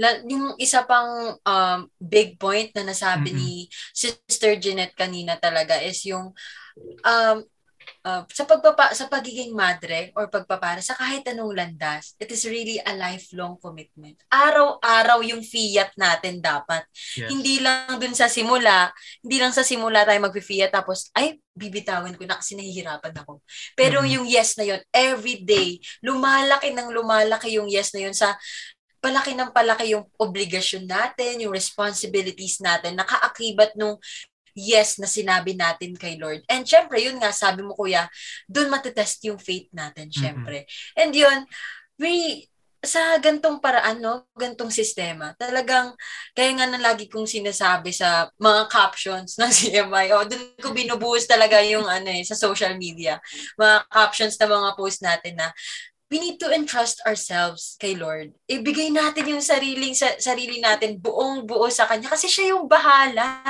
La- yung isa pang um, big point na nasabi Mm-mm. ni Sister Jeanette kanina talaga is yung um, uh, sa pagpapa sa pagiging madre or pagpapara sa kahit anong landas, it is really a lifelong commitment. Araw-araw yung fiat natin dapat. Yes. Hindi lang dun sa simula, hindi lang sa simula tayo mag-fiat tapos, ay, bibitawan ko na kasi nahihirapan ako. Pero Mhm. yung yes na yun, every day, lumalaki ng lumalaki yung yes na yun sa palaki ng palaki yung obligasyon natin, yung responsibilities natin, nakaakibat nung yes na sinabi natin kay Lord. And syempre, yun nga, sabi mo kuya, dun matetest yung faith natin, syempre. And yun, we, sa gantong paraan, no, gantong sistema, talagang, kaya nga na lagi kong sinasabi sa mga captions ng CMI, o dun ko binubuhos talaga yung ano eh, sa social media, mga captions na mga post natin na, we need to entrust ourselves kay Lord. Ibigay natin yung sariling sa, sarili natin buong buo sa kanya kasi siya yung bahala.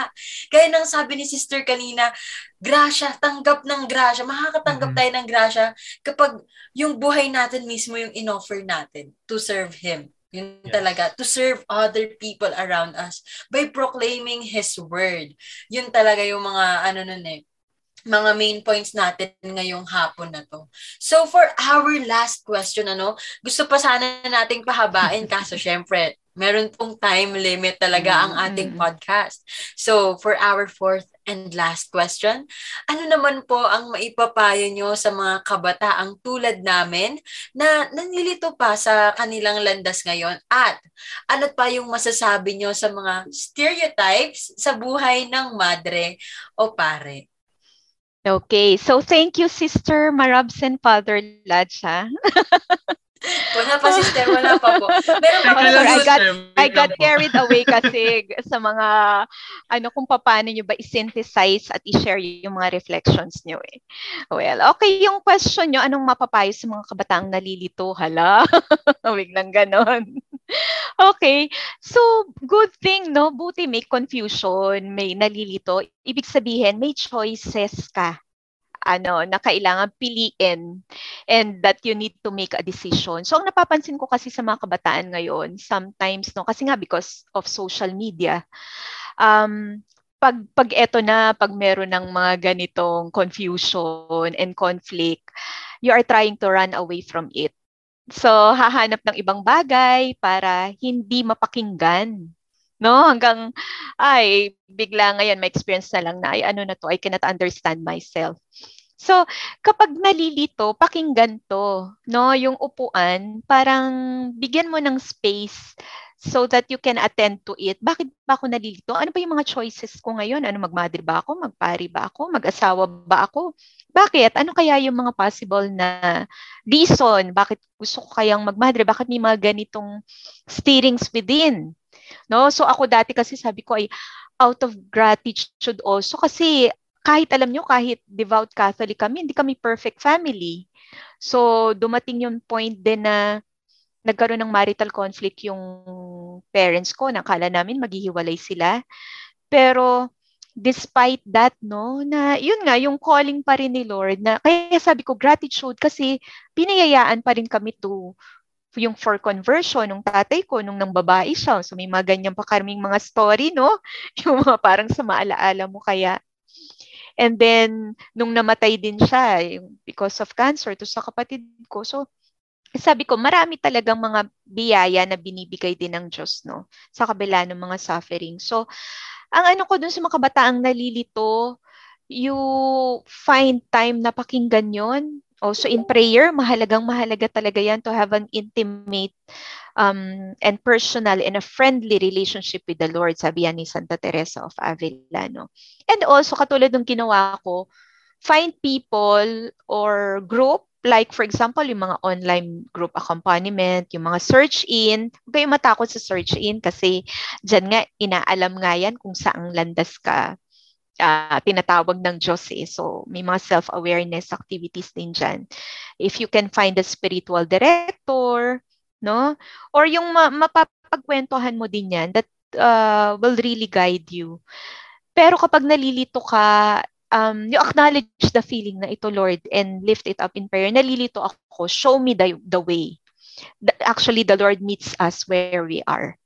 Gaya ng sabi ni sister kanina, grasya, tanggap ng grasya. Makakatanggap Mhm. tayo ng grasya kapag yung buhay natin mismo yung inoffer natin to serve Him. Yun Yes. talaga, to serve other people around us by proclaiming His Word. Yun talaga yung mga ano nun eh, mga main points natin ngayong hapon na to. So for our last question, ano, gusto pa sana nating pahabain kaso syempre, meron pong time limit talaga ang ating Mm. podcast. So for our fourth and last question, ano naman po ang maipapayo nyo sa mga kabataang tulad namin na nanilito pa sa kanilang landas ngayon? At ano pa yung masasabi nyo sa mga stereotypes sa buhay ng madre o pare? Okay, so thank you, Sister Marabs and Father Lads, ha? Wala pa, sister. Wala pa po. Meron pa lang, I got- sister. I got carried away kasi sa mga, ano, kung paano nyo ba i-synthesize at i-share yung mga reflections nyo eh. Well, okay, yung question nyo, anong mapapayo sa mga kabataang nalilito? Hala, biglang ganon. okay. So, good thing, no? Buti may confusion, may nalilito. Ibig sabihin, may choices ka ano, na kailangan piliin and that you need to make a decision. So, ang napapansin ko kasi sa mga kabataan ngayon, sometimes, no, kasi nga because of social media, um, pag pag eto na pag meron ng mga ganitong confusion and conflict you are trying to run away from it so hahanap ng ibang bagay para hindi mapakinggan no hanggang ay bigla ngayon may experience na lang na ay ano na to I cannot understand myself So, kapag nalilito, pakinggan to, no? Yung upuan, parang bigyan mo ng space so that you can attend to it. Bakit ba ako nalilito? Ano ba yung mga choices ko ngayon? Ano magmadre ba ako? Magpari ba ako? Mag-asawa ba ako? Bakit? Ano kaya yung mga possible na reason? Bakit gusto ko kayang magmadre? Bakit may mga ganitong steerings within? No? So ako dati kasi sabi ko ay out of gratitude also kasi kahit alam nyo, kahit devout Catholic kami, hindi kami perfect family. So, dumating yung point din na nagkaroon ng marital conflict yung parents ko. Nakala namin maghihiwalay sila. Pero despite that, no, na yun nga, yung calling pa rin ni Lord na, kaya sabi ko gratitude kasi pinayayaan pa rin kami to yung for conversion ng tatay ko nung nang babae siya. So may mga ganyan pa kaming mga story, no? Yung mga parang sa maalaala mo kaya. And then, nung namatay din siya, because of cancer, to sa kapatid ko. So, sabi ko, marami talagang mga biyaya na binibigay din ng Diyos, no? Sa kabila ng mga suffering. So, ang ano ko dun sa mga kabataang nalilito, you find time na pakinggan yon. Also in prayer, mahalagang mahalaga talaga yan to have an intimate um, and personal and a friendly relationship with the Lord, sabi ni Santa Teresa of Avila. No? And also, katulad ng ginawa ko, find people or group like for example, yung mga online group accompaniment, yung mga search in, huwag kayong matakot sa search in kasi dyan nga, inaalam nga yan kung saang landas ka uh, tinatawag ng Diyos eh. So, may mga self-awareness activities din dyan. If you can find a spiritual director, no? Or yung ma- mapapagkwentuhan mo din yan that uh, will really guide you. Pero kapag nalilito ka, um, you acknowledge the feeling na ito, Lord, and lift it up in prayer. Nalilito ako, show me the, the way. The, actually, the Lord meets us where we are.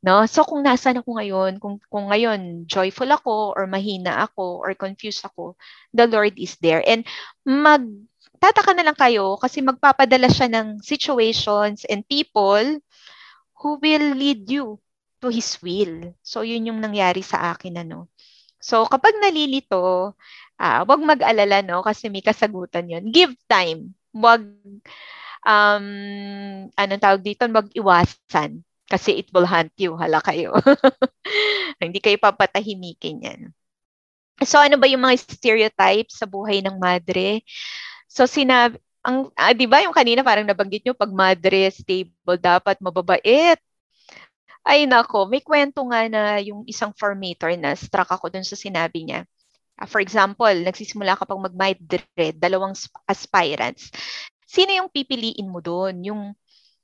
No? So kung nasaan ako ngayon, kung, kung ngayon joyful ako or mahina ako or confused ako, the Lord is there. And mag tataka na lang kayo kasi magpapadala siya ng situations and people who will lead you to His will. So yun yung nangyari sa akin ano. So, kapag nalilito, uh, wag mag-alala, no? Kasi may kasagutan yun. Give time. Wag, um, anong tawag dito? Wag iwasan. Kasi it will hunt you. Hala kayo. Hindi kayo papatahimikin yan. So, ano ba yung mga stereotypes sa buhay ng madre? So, sinabi, ang, ah, di ba yung kanina parang nabanggit nyo, pag madre, stable, dapat mababait, ay nako, may kwento nga na yung isang formator na struck ako dun sa sinabi niya. Uh, for example, nagsisimula ka pang mag-midred, dalawang aspirants. Sino yung pipiliin mo doon? Yung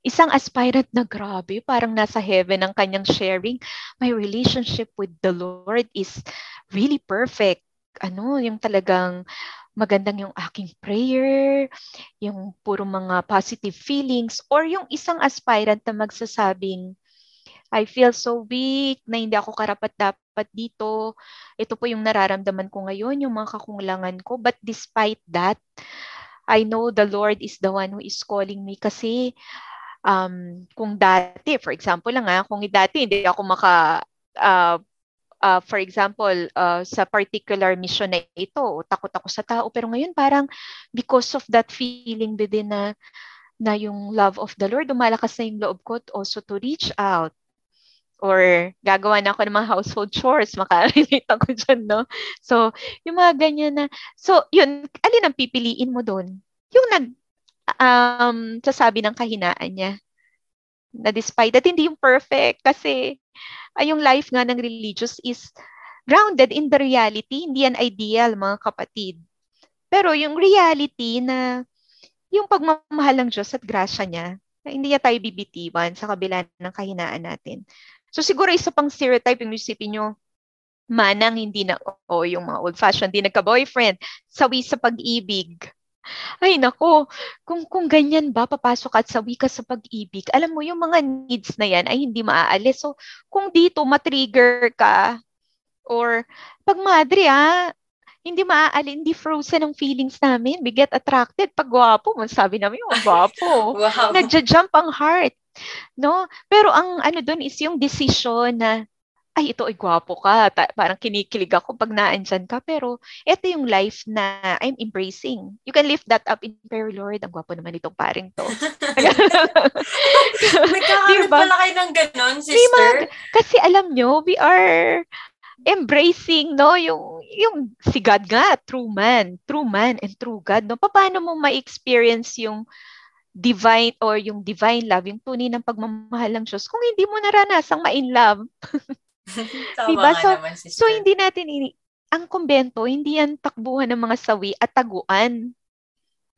isang aspirant na grabe, parang nasa heaven ang kanyang sharing. My relationship with the Lord is really perfect. Ano, yung talagang magandang yung aking prayer, yung puro mga positive feelings, or yung isang aspirant na magsasabing, I feel so weak, na hindi ako karapat-dapat dito. Ito po yung nararamdaman ko ngayon, yung mga kakulangan ko. But despite that, I know the Lord is the one who is calling me kasi um, kung dati, for example lang ha, kung dati hindi ako maka, uh, uh, for example, uh, sa particular mission na ito, takot ako sa tao. Pero ngayon parang because of that feeling within na na yung love of the Lord, dumalakas na yung loob ko also to reach out or gagawa na ako ng mga household chores, makarelate ako dyan, no? So, yung mga ganyan na, so, yun, alin ang pipiliin mo doon? Yung nag, um, sasabi ng kahinaan niya, na despite that, hindi yung perfect, kasi, ay, yung life nga ng religious is grounded in the reality, hindi yan ideal, mga kapatid. Pero yung reality na, yung pagmamahal ng Diyos at grasya niya, hindi niya tayo bibitiwan sa kabila ng kahinaan natin. So siguro isa pang stereotype yung isipin nyo, manang hindi na, o oh, yung mga old-fashioned, hindi nagka-boyfriend, sawi sa pag-ibig. Ay nako, kung kung ganyan ba papasok at sawi ka sa pag-ibig, alam mo yung mga needs na yan ay hindi maaalis. So kung dito matrigger ka or pag madre ah, hindi maaali, hindi frozen ang feelings namin. We get attracted pag gwapo. Sabi namin, oh, gwapo. wow. Nagja-jump ang heart. No? Pero ang ano doon is yung decision na ay, ito ay gwapo ka. Ta- parang kinikilig ako pag naandyan ka. Pero ito yung life na I'm embracing. You can lift that up in prayer, Lord. Ang gwapo naman itong paring to. Kakamit diba? pala kayo ng ganon, sister. Diba? Kasi alam nyo, we are embracing no yung yung si God nga true man true man and true God no paano mo ma-experience yung divine or yung divine love yung tunay ng pagmamahal ng Diyos kung hindi mo naranasang ma-in love diba? So, naman, so hindi natin ini ang kumbento, hindi yan takbuhan ng mga sawi at taguan.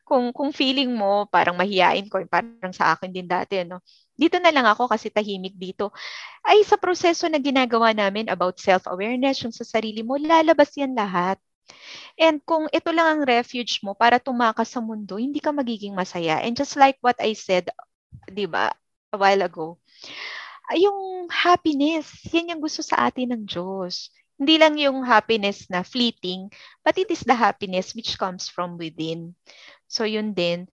Kung kung feeling mo parang mahiyain ko, parang sa akin din dati, no. Dito na lang ako kasi tahimik dito. Ay sa proseso na ginagawa namin about self-awareness, yung sa sarili mo, lalabas yan lahat. And kung ito lang ang refuge mo para tumakas sa mundo, hindi ka magiging masaya. And just like what I said, 'di ba, a while ago, yung happiness, yan yung gusto sa atin ng Diyos. Hindi lang yung happiness na fleeting, but it is the happiness which comes from within. So, yun din.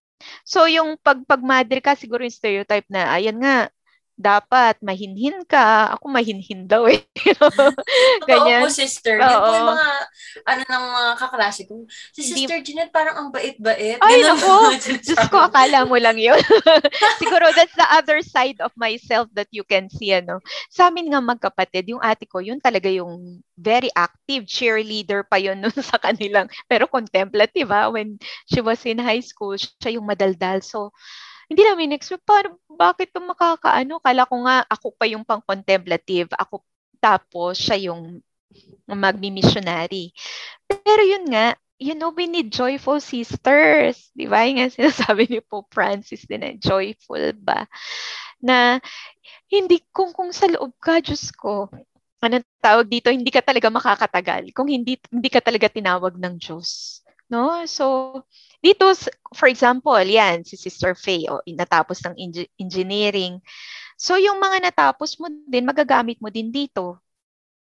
So, yung pag, pag madre ka, siguro yung stereotype na, ayan nga, dapat mahinhin ka. Ako mahinhin daw eh. Ganyan. Oo sister. Oo. Yung mga, ano ng mga kaklase ko. Si Sister Di... Jeanette parang ang bait-bait. Ay, nako. Diyos ko, akala mo lang yun. Siguro that's the other side of myself that you can see. Ano. Sa amin nga magkapatid, yung ate ko, yun talaga yung very active cheerleader pa yun nun sa kanilang. Pero contemplative ha. Ah. When she was in high school, siya yung madaldal. So, hindi namin expect, paano, bakit ito makakaano? Kala ko nga, ako pa yung pang contemplative. Ako, tapos siya yung magmi-missionary. Pero yun nga, you know, we need joyful sisters. Di ba? Yung sinasabi ni Pope Francis din na joyful ba? Na hindi, kung, kung sa loob ka, Diyos ko, ano tawag dito, hindi ka talaga makakatagal. Kung hindi, hindi ka talaga tinawag ng Diyos. No? So, dito, for example, yan, si Sister Faye, oh, natapos ng engineering. So, yung mga natapos mo din, magagamit mo din dito.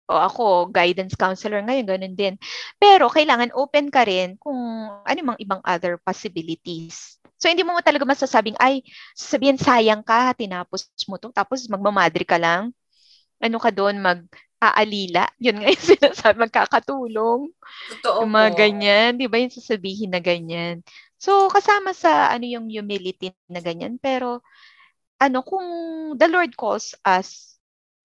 O ako, guidance counselor ngayon, ganun din. Pero kailangan open ka rin kung ano mang ibang other possibilities. So, hindi mo talaga masasabing, ay, sabihin, sayang ka, tinapos mo to, tapos magmamadri ka lang. Ano ka doon, mag, aalila. Yun nga yung sinasabi, magkakatulong. Totoo yung mga po. ganyan, di ba yung sasabihin na ganyan. So, kasama sa ano yung humility na ganyan. Pero, ano, kung the Lord calls us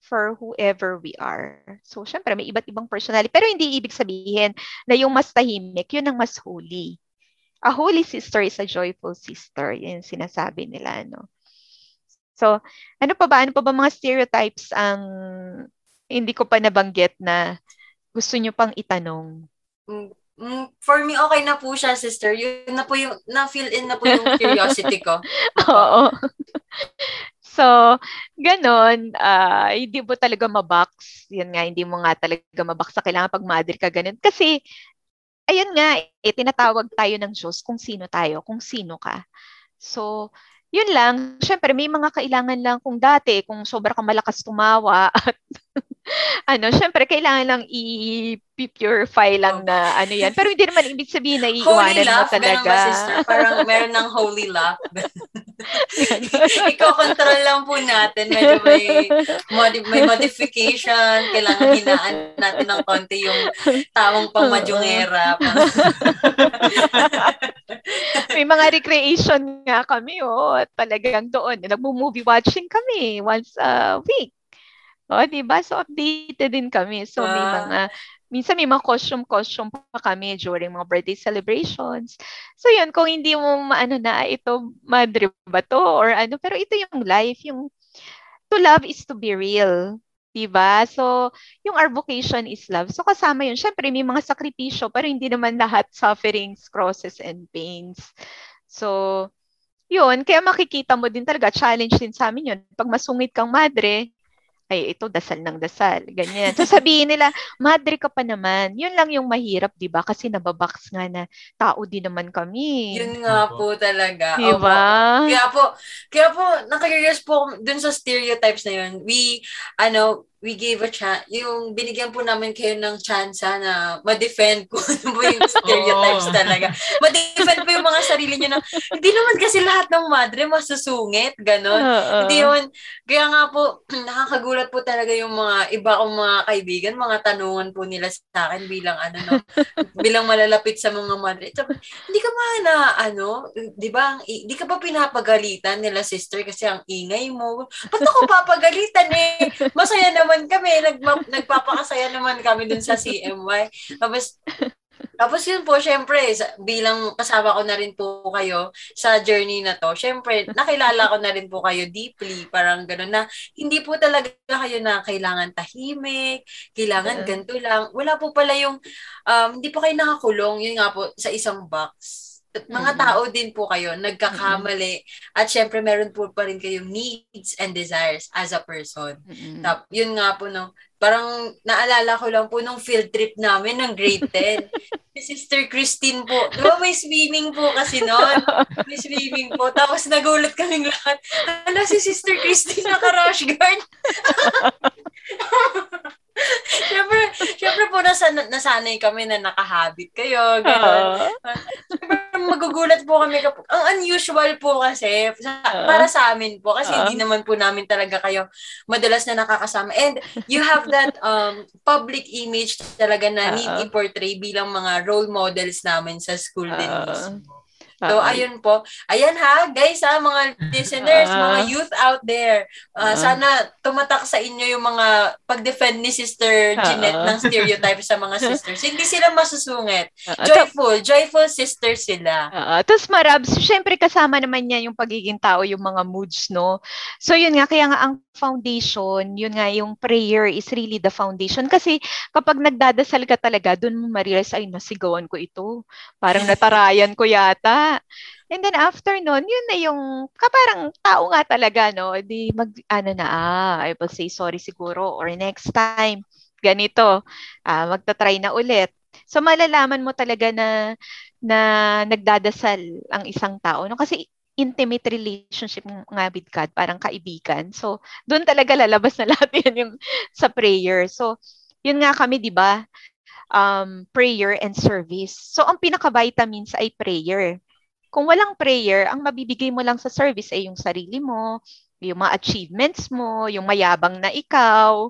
for whoever we are. So, syempre, may iba't ibang personality. Pero hindi ibig sabihin na yung mas tahimik, yun ang mas holy. A holy sister is a joyful sister. Yan yung sinasabi nila, no? So, ano pa ba? Ano pa ba mga stereotypes ang hindi ko pa nabanggit na gusto nyo pang itanong? Mm, mm, for me, okay na po siya, sister. Yun na po yung, na-fill in na po yung curiosity ko. Oo. So, ganon, uh, hindi mo talaga mabox. Yan nga, hindi mo nga talaga mabox sa kailangan pag mother ka ganun. Kasi, ayun nga, eh, tinatawag tayo ng Diyos kung sino tayo, kung sino ka. So, yun lang, syempre may mga kailangan lang kung dati, kung sobra ka malakas tumawa at ano, syempre, kailangan lang i-purify lang na ano yan. Pero hindi naman ibig sabihin na iiwanan mo talaga. Ba, sister? Parang meron ng holy laugh. Iko-control lang po natin. Medyo may, modi- may modification. Kailangan hinaan natin ng konti yung tawang pamadyongera. may mga recreation nga kami, oh. Talagang doon. Nagmo-movie watching kami once a week. Oh, 'di ba? So updated din kami. So may ah. mga minsan may mga costume-costume pa kami during mga birthday celebrations. So yun, kung hindi mo maano na ito madre ba to or ano, pero ito yung life, yung to love is to be real. Diba? So, yung our vocation is love. So, kasama yun. Siyempre, may mga sakripisyo, pero hindi naman lahat sufferings, crosses, and pains. So, yun, kaya makikita mo din talaga, challenge din sa amin yun. Pag masungit kang madre, ay ito dasal ng dasal, ganyan. So sabihin nila, madre ka pa naman. Yun lang yung mahirap, 'di ba? Kasi nababox nga na tao din naman kami. Yun nga po talaga. Di ba? Kaya po, kaya po, nakakurious po dun sa stereotypes na yun. We, ano, we gave a chance, yung binigyan po namin kayo ng chance na ma-defend ko ano yung stereotypes Oo. talaga. Ma-defend po yung mga sarili nyo na, hindi naman kasi lahat ng madre masusungit, ganon. Oo. Hindi yun. Kaya nga po, nakakagulat po talaga yung mga iba kong mga kaibigan, mga tanungan po nila sa akin bilang ano, no, bilang malalapit sa mga madre. Sabi, Hindi ka ba na, ano, di ba, ang i- di ka ba pinapagalitan nila sister kasi ang ingay mo? Ba't ako papagalitan eh? Masaya naman kami, nagma- nagpapakasaya naman kami dun sa CMY. Tapos, tapos yun po, syempre, bilang kasama ko na rin po kayo sa journey na to, syempre, nakilala ko na rin po kayo deeply, parang gano'n na, hindi po talaga kayo na kailangan tahimik, kailangan Uh. ganito lang. Wala po pala yung, um, hindi po kayo nakakulong, yun nga po, sa isang box. Mga tao din po kayo, nagkakamali, at syempre, meron po pa rin kayong needs and desires as a person. Mm-mm. Tap, yun nga po, no, parang naalala ko lang po nung field trip namin ng grade 10. si Sister Christine po. Di ba may swimming po kasi noon? May swimming po. Tapos nagulat kaming lahat. Ala, si Sister Christine naka-rash guard. Siyempre, siyempre po nasa, nasanay kami na nakahabit kayo. Ganun. Oo. Siyempre, magugulat po kami kapag, ang unusual po kasi, sa, para sa amin po, kasi hindi naman po namin talaga kayo madalas na nakakasama. And you have that um public image talaga na Oo. need i-portray bilang mga role models namin sa school din Oo. mismo. So, Oo. ayun po. Ayan ha, guys ha, mga listeners, Ah. mga youth out there. Uh, Ah. sana tumatak sa inyo yung mga pag-defend ni Sister Jeanette Ah. ng stereotype sa mga sisters. Hindi sila masusungit. Oo. Joyful, joyful sisters sila. Oo. Tapos marabs, syempre kasama naman niya yung pagiging tao, yung mga moods, no? So yun nga, kaya nga ang foundation, yun nga, yung prayer is really the foundation. Kasi kapag nagdadasal ka talaga, dun mo ma-realize, ay, nasigawan ko ito. Parang natarayan ko yata. And then after nun, yun na yung, kaparang tao nga talaga, no? Di mag, ano na, ah, I will say sorry siguro, or next time, ganito, ah, magta-try na ulit. So malalaman mo talaga na na nagdadasal ang isang tao. No? Kasi intimate relationship nga with God, parang kaibigan. So, doon talaga lalabas na lahat yan yung sa prayer. So, yun nga kami, di ba? Um, prayer and service. So, ang pinaka-vitamins ay prayer. Kung walang prayer, ang mabibigay mo lang sa service ay yung sarili mo, yung mga achievements mo, yung mayabang na ikaw.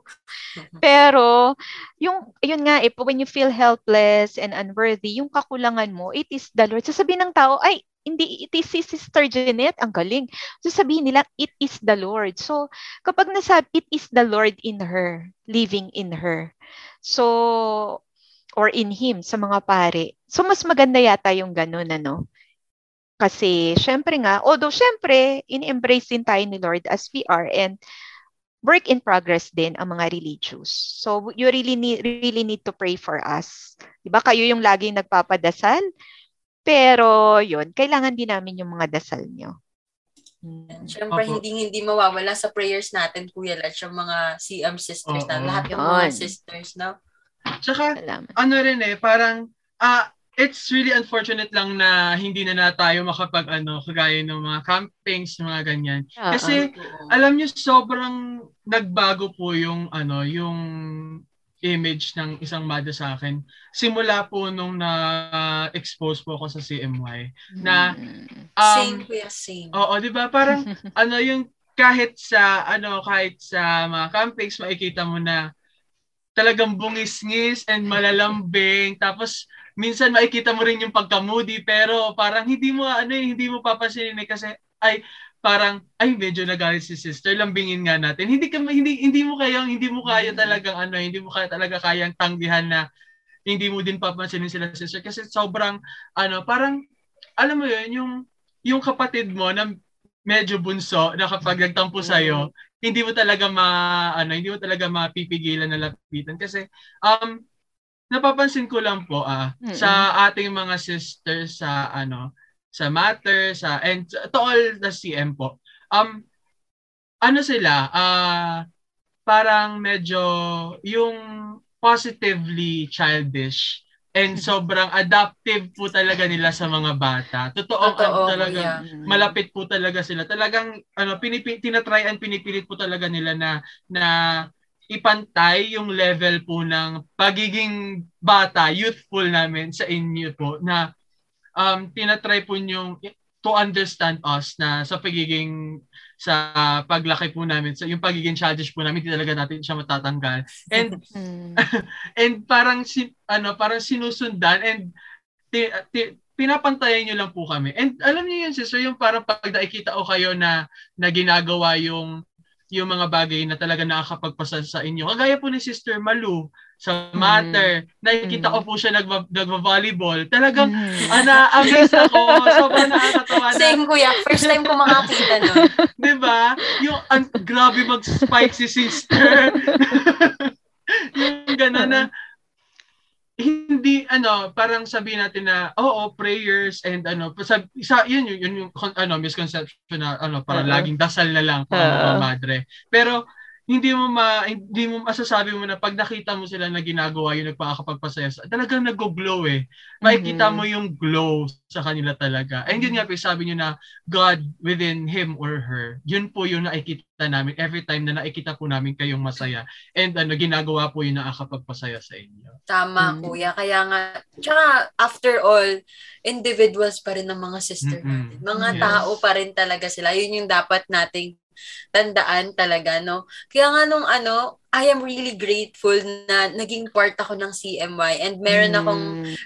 Pero, yung, yun nga, eh, when you feel helpless and unworthy, yung kakulangan mo, it is the Lord. Sasabihin ng tao, ay, hindi, it is si Sister Jeanette, ang galing. Sasabihin nila, it is the Lord. So, kapag nasabi, it is the Lord in her, living in her. So, or in Him, sa mga pare. So, mas maganda yata yung ganun, ano? Kasi, syempre nga, although syempre, in-embrace din tayo ni Lord as we are and work in progress din ang mga religious. So, you really need, really need to pray for us. Diba? Kayo yung laging nagpapadasal. Pero, yun, kailangan din namin yung mga dasal nyo. Hmm. Siyempre, Opo. hindi hindi mawawala sa prayers natin, Kuya Lats, yung mga CM sisters na, Oo. lahat ng mga sisters, no? Tsaka, Salamat. ano rin eh, parang, ah, it's really unfortunate lang na hindi na na tayo makapag, ano, kagaya ng mga campings, mga ganyan. Kasi, Oo. alam niyo sobrang nagbago po yung ano yung image ng isang mother sa akin simula po nung na-expose po ako sa CMY. na- same, Um, Kuya, same. oo, 'di ba? Parang ano yung kahit sa ano kahit sa mga campings makikita mo na talagang bungis-ngis and malalambing tapos minsan makikita mo rin yung pagka-moody pero parang hindi mo ano eh, hindi mo papansinin eh, kasi ay parang ay medyo nagalit si sister lambingin nga natin. Hindi ka hindi hindi mo kayang hindi mo kaya Mm. talagang ano hindi mo kaya talaga kayang tanggihan na hindi mo din papansinin sila sister. Kasi sobrang ano parang alam mo yun yung yung kapatid mo na medyo bunso na kapag nagtampo sa iyo hindi mo talaga ma ano hindi mo talaga mapipigilan na lapitan. Kasi um napapansin ko lang po ah Mm-mm. sa ating mga sisters sa ano sa Matter, sa, and to all the CM po. Um, ano sila, ah, uh, parang medyo yung positively childish and sobrang adaptive po talaga nila sa mga bata. Totoo, Totoo talaga yeah. malapit po talaga sila. Talagang ano pinipi, tinatry and pinipilit po talaga nila na na ipantay yung level po ng pagiging bata, youthful namin sa inyo po na um, tinatry po yung to understand us na sa pagiging sa paglaki po namin, sa yung pagiging childish po namin, talaga natin siya matatanggal. And and parang si, ano, parang sinusundan and ti, ti, pinapantayan niyo lang po kami. And alam niyo yun, sister, yung parang pag nakikita ko kayo na na ginagawa yung yung mga bagay na talaga nakakapagpasa sa inyo. Kagaya po ni Sister Malu sa Matter, mm. nakikita ko po siya nagva- nagva-volleyball. Talagang mm. ana amaze ako. Sobrang nakakatawa na. Same kuya, first time ko makakita nun. 'Di ba? Yung an- grabe mag-spike si Sister. yung gano'n na hindi ano parang sabihin natin na oo prayers and ano sab, isa yun yun, yun yung ano misconception na ano para uh-huh. laging dasal na lang para uh-huh. madre pero hindi mo ma hindi mo masasabi mo na pag nakita mo sila na ginagawa yung nagpakakapagpasaya sa talagang nag-glow eh. Makikita mm-hmm. mo yung glow sa kanila talaga. And yun nga po sabi niyo na God within him or her. Yun po yung nakikita namin every time na nakikita po namin kayong masaya. And ano ginagawa po yung nakakapagpasaya sa inyo. Tama mm-hmm. kuya. Kaya nga tsaka after all individuals pa rin ng mga sister mm-hmm. natin. Mga yes. tao pa rin talaga sila. Yun yung dapat nating tandaan talaga, no? Kaya nga nung ano, I am really grateful na naging part ako ng CMY and meron mm. akong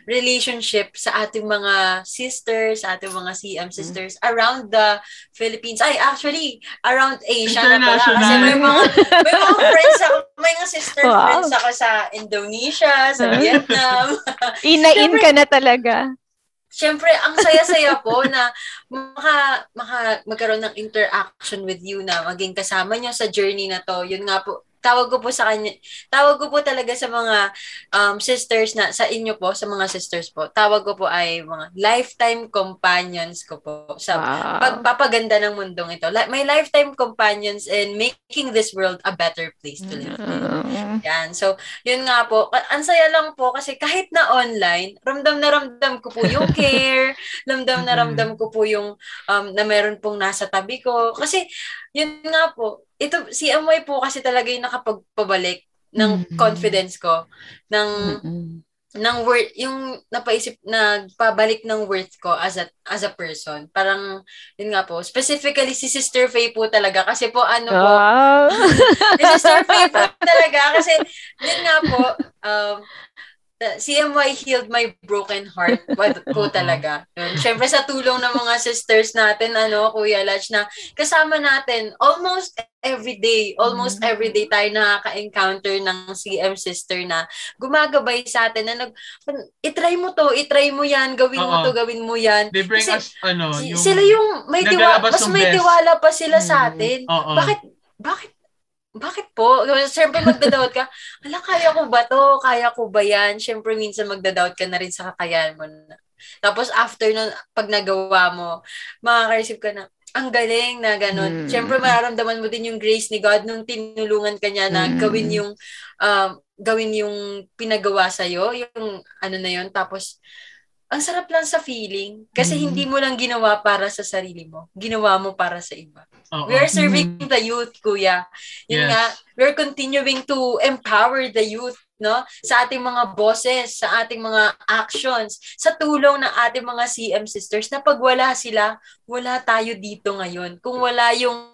relationship sa ating mga sisters, sa ating mga CM mm. sisters mm. around the Philippines. Ay, actually, around Asia na pala. Kasi may mga, may mga friends ako, may mga sister wow. friends ako sa Indonesia, sa Vietnam. Ina-in ka na talaga. Siyempre, ang saya-saya po na maka, maka, magkaroon ng interaction with you na maging kasama nyo sa journey na to. Yun nga po, tawag ko po sa kanya, tawag ko po talaga sa mga um, sisters na, sa inyo po, sa mga sisters po, tawag ko po ay mga lifetime companions ko po sa wow. pagpapaganda ng mundong ito. My lifetime companions in making this world a better place to live. Mm. Yan. So, yun nga po. Ang saya lang po kasi kahit na online, ramdam na ramdam ko po yung care, ramdam na ramdam ko po yung um, na meron pong nasa tabi ko. Kasi, yun nga po, ito, si Amoy po kasi talaga yung nakapagpabalik ng mm-hmm. confidence ko, ng, mm-hmm. ng worth, yung napaisip, nagpabalik ng worth ko as a, as a person. Parang, yun nga po, specifically si Sister Faye po talaga, kasi po ano po, oh. si Sister Faye po talaga, kasi, yun nga po, um, CMY healed my broken heart po talaga. Siyempre sa tulong ng mga sisters natin, ano, Kuya Lach, na kasama natin almost every day, almost mm-hmm. every day tayo nakaka-encounter ng CM sister na gumagabay sa atin na nag, itry mo to, itry mo yan, gawin Uh-oh. mo to, gawin mo yan. They bring Kasi, us, ano, yung, sila yung may tiwala, mas may best. tiwala pa sila sa mm-hmm. atin. Uh-oh. Bakit, bakit bakit po? Siyempre magdadoubt ka, ala, kaya ko ba to? Kaya ko ba yan? Siyempre minsan magdadoubt ka na rin sa kakayahan mo. Na. Tapos after nun, pag nagawa mo, makaka-receive ka na, ang galing na ganun. Mm. Siyempre mararamdaman mo din yung grace ni God nung tinulungan ka niya na mm. gawin yung um, gawin yung pinagawa sa iyo, yung ano na yon tapos ang sarap lang sa feeling kasi mm. hindi mo lang ginawa para sa sarili mo. Ginawa mo para sa iba. Uh-oh. We are serving mm. the youth, kuya. Yun yes. nga, we're continuing to empower the youth no? Sa ating mga bosses, sa ating mga actions, sa tulong ng ating mga CM sisters na pag wala sila, wala tayo dito ngayon. Kung wala yung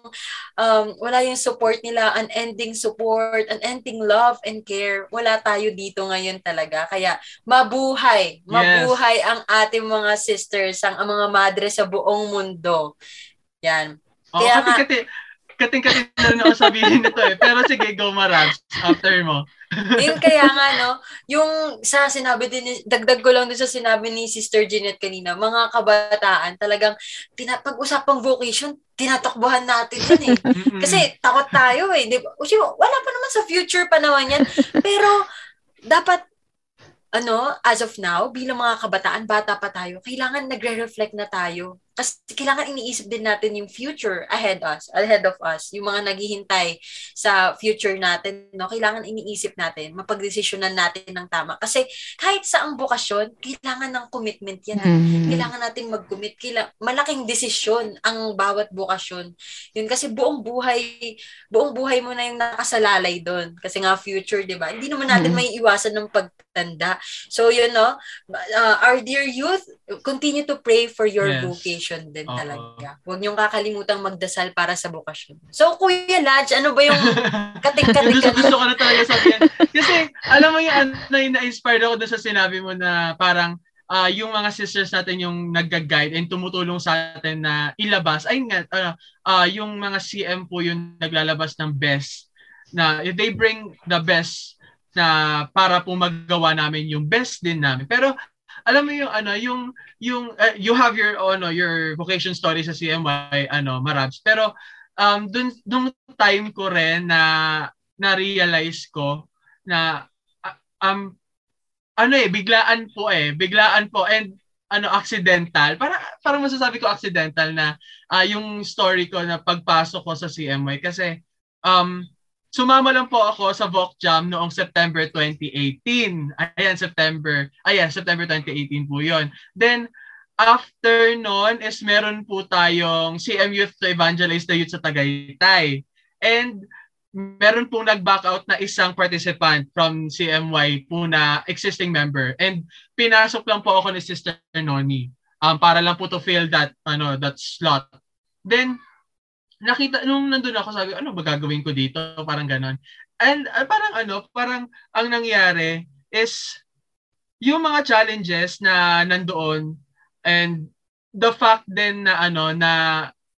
um, wala yung support nila, unending support, unending love and care, wala tayo dito ngayon talaga. Kaya mabuhay, mabuhay yes. ang ating mga sisters, ang, ang mga madre sa buong mundo. Yan. Oh, Kaya kati, nga, kati, kating-kating na rin ako sabihin nito eh. Pero sige, go Marabs. After mo. Yun kaya nga, no, yung sa sinabi din, dagdag ko lang din sa sinabi ni Sister Jeanette kanina, mga kabataan, talagang tina, pag-usapang vocation, tinatakbuhan natin yun eh. Kasi takot tayo eh. Di ba? Wala pa naman sa future pa naman yan. Pero, dapat ano, as of now, bilang mga kabataan, bata pa tayo, kailangan nagre-reflect na tayo kasi kailangan iniisip din natin yung future ahead us, ahead of us, yung mga naghihintay sa future natin, no? Kailangan iniisip natin, mapagdesisyonan natin ng tama. Kasi kahit sa ang bukasyon, kailangan ng commitment yan. Mm-hmm. Kailangan nating mag-commit. Kaila- malaking desisyon ang bawat bukasyon. Yun kasi buong buhay, buong buhay mo na yung nakasalalay doon. Kasi nga future, di ba? Hindi naman natin mm-hmm. may iwasan ng pagtanda. So, yun, no? Uh, our dear youth, continue to pray for your yes. vocation bukasyon din Uh-oh. talaga. Huwag niyong kakalimutang magdasal para sa bukasyon. So, Kuya Lodge, ano ba yung kating-kating? gusto, gusto ko na talaga sabihin. Kasi, alam mo yung na-inspired ako doon sa sinabi mo na parang uh, yung mga sisters natin yung nagga-guide and tumutulong sa atin na ilabas. Ay nga, uh, uh, yung mga CM po yung naglalabas ng best na they bring the best na para po magawa namin yung best din namin. Pero alam mo yung ano, yung yung uh, you have your ano, your vocation story sa CMY ano, Marabs. Pero um dun nung time ko rin na na-realize ko na uh, um ano eh biglaan po eh, biglaan po and ano accidental. Para parang masasabi ko accidental na uh, yung story ko na pagpasok ko sa CMY kasi um Sumama lang po ako sa VOC Jam noong September 2018. Ayan, September. Ayan, September 2018 po yon. Then, after noon is meron po tayong CM Youth to Evangelize the Youth sa Tagaytay. And meron pong nag-back out na isang participant from CMY po na existing member. And pinasok lang po ako ni Sister Noni um, para lang po to fill that ano that slot. Then nakita, nung nandun ako, sabi, ano ba gagawin ko dito? Parang ganon. And uh, parang ano, parang ang nangyari is yung mga challenges na nandoon and the fact then na ano na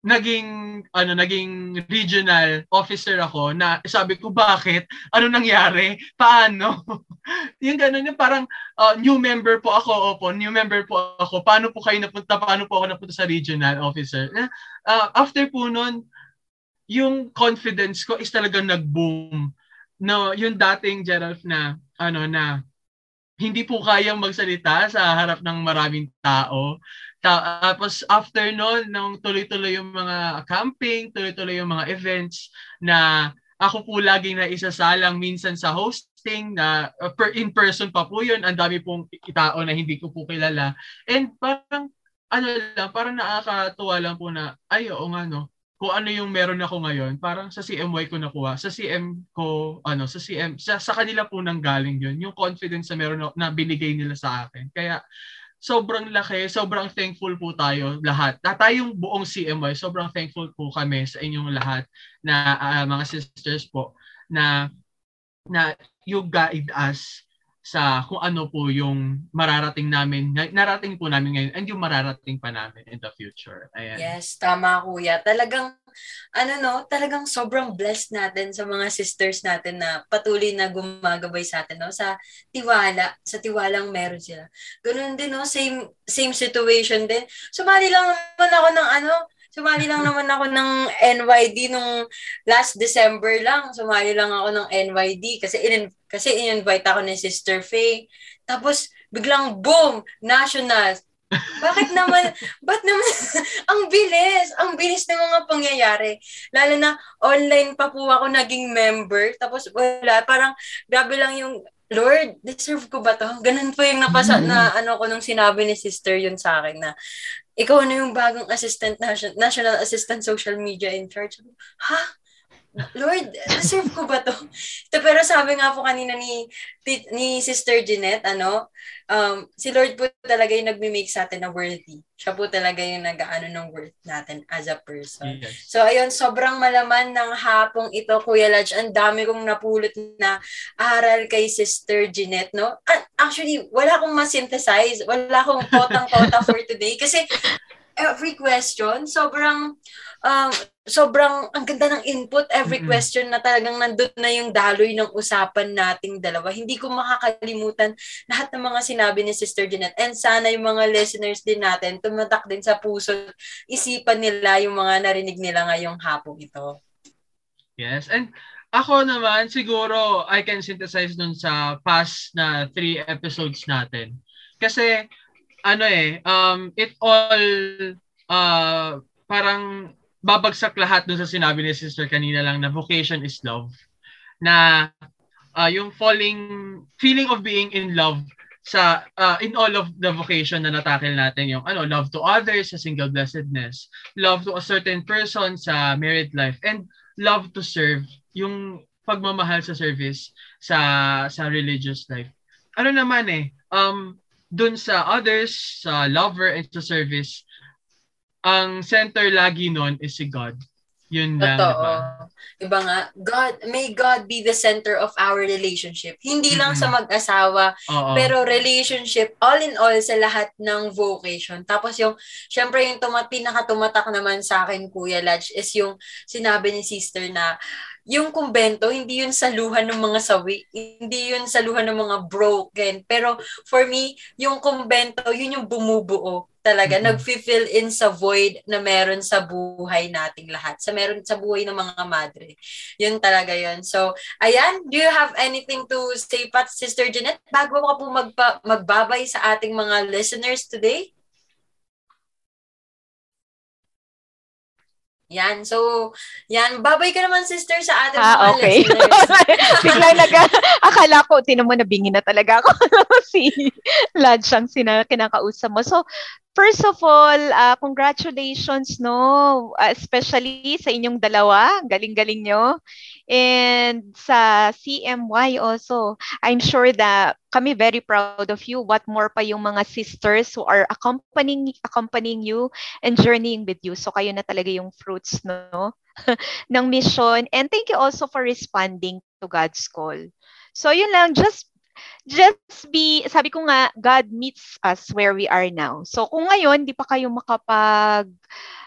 naging ano naging regional officer ako na sabi ko bakit? Ano nangyari? Paano? Yung ganun yung parang uh, new member po ako opo new member po ako. Paano po kayo napunta? Paano po ako napunta sa regional officer? Uh, after po noon yung confidence ko is talagang nag-boom. No yung dating Gerald na ano na hindi po kayang magsalita sa harap ng maraming tao tapos after noon, nung tuloy-tuloy yung mga camping, tuloy-tuloy yung mga events na ako po laging na isasalang minsan sa hosting na uh, per in person pa po yun. Ang dami pong tao na hindi ko po kilala. And parang ano lang, parang nakakatuwa lang po na ay oo nga no. Kung ano yung meron ako ngayon, parang sa CMY ko nakuha. Sa CM ko, ano, sa CM, sa, sa kanila po nang galing yun. Yung confidence na meron na binigay nila sa akin. Kaya sobrang laki, sobrang thankful po tayo lahat. Na tayong buong CMY, sobrang thankful po kami sa inyong lahat na uh, mga sisters po na na you guide us sa kung ano po yung mararating namin, narating po namin ngayon and yung mararating pa namin in the future. Ayan. Yes, tama kuya. Talagang, ano no, talagang sobrang blessed natin sa mga sisters natin na patuloy na gumagabay sa atin, no? Sa tiwala, sa tiwalang meron sila. Ganun din, no? Same, same situation din. Sumali lang naman ako ng ano, Sumali lang naman ako ng NYD nung last December lang. Sumali lang ako ng NYD kasi in kasi in-invite ako ni Sister Faye. Tapos biglang boom, national. Bakit naman, ba't naman, ang bilis, ang bilis ng mga pangyayari. Lalo na online pa po ako naging member, tapos wala, parang grabe lang yung, Lord, deserve ko ba to? Ganun po yung napasa, mm-hmm. na ano ko nung sinabi ni sister yun sa akin na ikaw na yung bagong assistant, national, national assistant social media in charge. Ha? Lord, deserve ko ba to? Pero sabi nga po kanina ni ni Sister Jeanette, ano, um, si Lord po talaga yung nagme-make sa atin na worthy. Siya po talaga yung nag-aano ng worth natin as a person. Yes. So, ayun, sobrang malaman ng hapong ito, Kuya Lodge. Ang dami kong napulot na aral kay Sister Jeanette, no? Actually, wala akong ma-synthesize. Wala akong kotang-kota for today. Kasi every question, sobrang um, sobrang ang ganda ng input every mm-hmm. question na talagang nandun na yung daloy ng usapan nating dalawa. Hindi ko makakalimutan lahat ng mga sinabi ni Sister Jeanette. And sana yung mga listeners din natin tumatak din sa puso, isipan nila yung mga narinig nila ngayong hapon ito. Yes, and Ako naman, siguro, I can synthesize nun sa past na three episodes natin. Kasi, ano eh, um, it all, uh, parang babagsak lahat dun sa sinabi ni sister kanina lang na vocation is love. Na uh, yung falling, feeling of being in love sa uh, in all of the vocation na natakil natin yung ano love to others sa single blessedness love to a certain person sa married life and love to serve yung pagmamahal sa service sa sa religious life. Ano naman eh, um dun sa others, sa lover and sa service, ang center lagi nun is si God. Yun lang, Totoo. diba? Diba nga, God, may God be the center of our relationship. Hindi lang Mm-mm. sa mag-asawa, Oo. pero relationship, all in all, sa lahat ng vocation. Tapos yung, syempre yung tuma, pinaka-tumatak naman sa akin, Kuya Lodge, is yung sinabi ni sister na, yung kumbento, hindi yun saluhan ng mga sawi, hindi yun saluhan ng mga broken. Pero for me, yung kumbento, yun yung bumubuo talaga. Mhm. Nag-fill in sa void na meron sa buhay nating lahat. Sa meron sa buhay ng mga madre. Yun talaga yun. So, ayan, do you have anything to say, Pat, Sister Jeanette, bago ka po magpa, magbabay sa ating mga listeners today? Yan. So, yan. Babay ka naman, sister, sa ating mga Ah, okay. listeners. Biglang nag akala ko, tinan mo, nabingi na talaga ako. si Lad siyang sina, kinakausap mo. So, first of all, uh, congratulations, no? Uh, especially sa inyong dalawa. Galing-galing nyo. And sa CMY also, I'm sure that kami very proud of you. What more pa yung mga sisters who are accompanying accompanying you and journeying with you. So kayo na talaga yung fruits no ng mission. And thank you also for responding to God's call. So yun lang, just just be, sabi ko nga, God meets us where we are now. So kung ngayon, di pa kayo makapag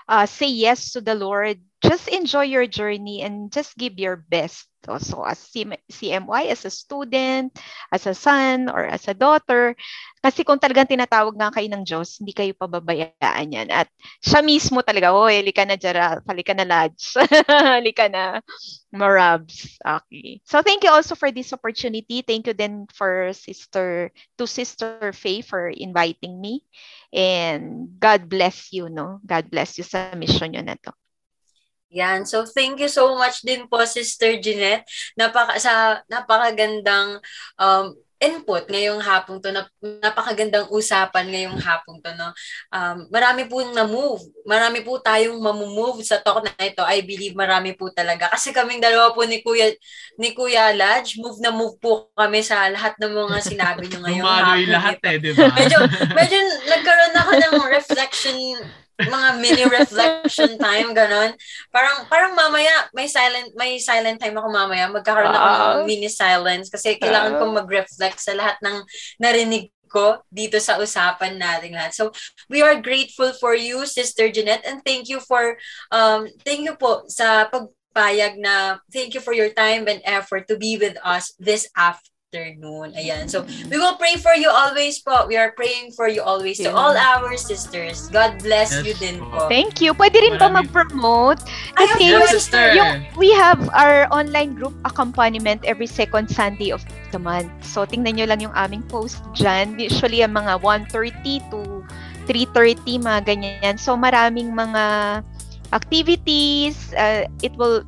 uh, say yes to the Lord, just enjoy your journey and just give your best. So, as CM- CMY, as a student, as a son, or as a daughter, kasi kung talagang tinatawag nga kayo ng Diyos, hindi kayo pababayaan yan. At siya mismo talaga, oh, halika na Gerald, halika na Lads, halika na Marabs. Okay. So thank you also for this opportunity. Thank you then for sister, to Sister Faye for inviting me. And God bless you, no? God bless you sa mission nyo na to. Yan. So, thank you so much din po, Sister Jeanette, napaka, sa napakagandang um, input ngayong hapong to, nap, napakagandang usapan ngayong hapong to, no? Um, marami po na-move. Marami po tayong mamumove sa talk na ito. I believe marami po talaga. Kasi kaming dalawa po ni Kuya, ni Kuya Lodge, move na move po kami sa lahat ng mga sinabi nyo ngayong Dumaloy hapon. lahat eh, di ba? medyo, medyo nagkaroon ako ng reflection, mga mini reflection time, ganon. Parang, parang mamaya, may silent, may silent time ako mamaya, magkakaroon ako ng Ah. mini silence kasi kailangan Ah. kong mag-reflect sa lahat ng narinig ko dito sa usapan natin lahat. So, we are grateful for you, Sister Jeanette, and thank you for, um, thank you po sa pagpayag na, thank you for your time and effort to be with us this afternoon. Ayan. So, we will pray for you always po. We are praying for you always to Yeah. all our sisters. God bless Yes you din po. Thank you. Pwede rin ba Marami- mag-promote? Kasi Yes, sister. Yung, we have our online group accompaniment every second Sunday of the month. So, tingnan nyo lang yung aming post dyan. Usually, ang mga 1.30 to 3.30, mga ganyan. So, maraming mga activities. Uh, it will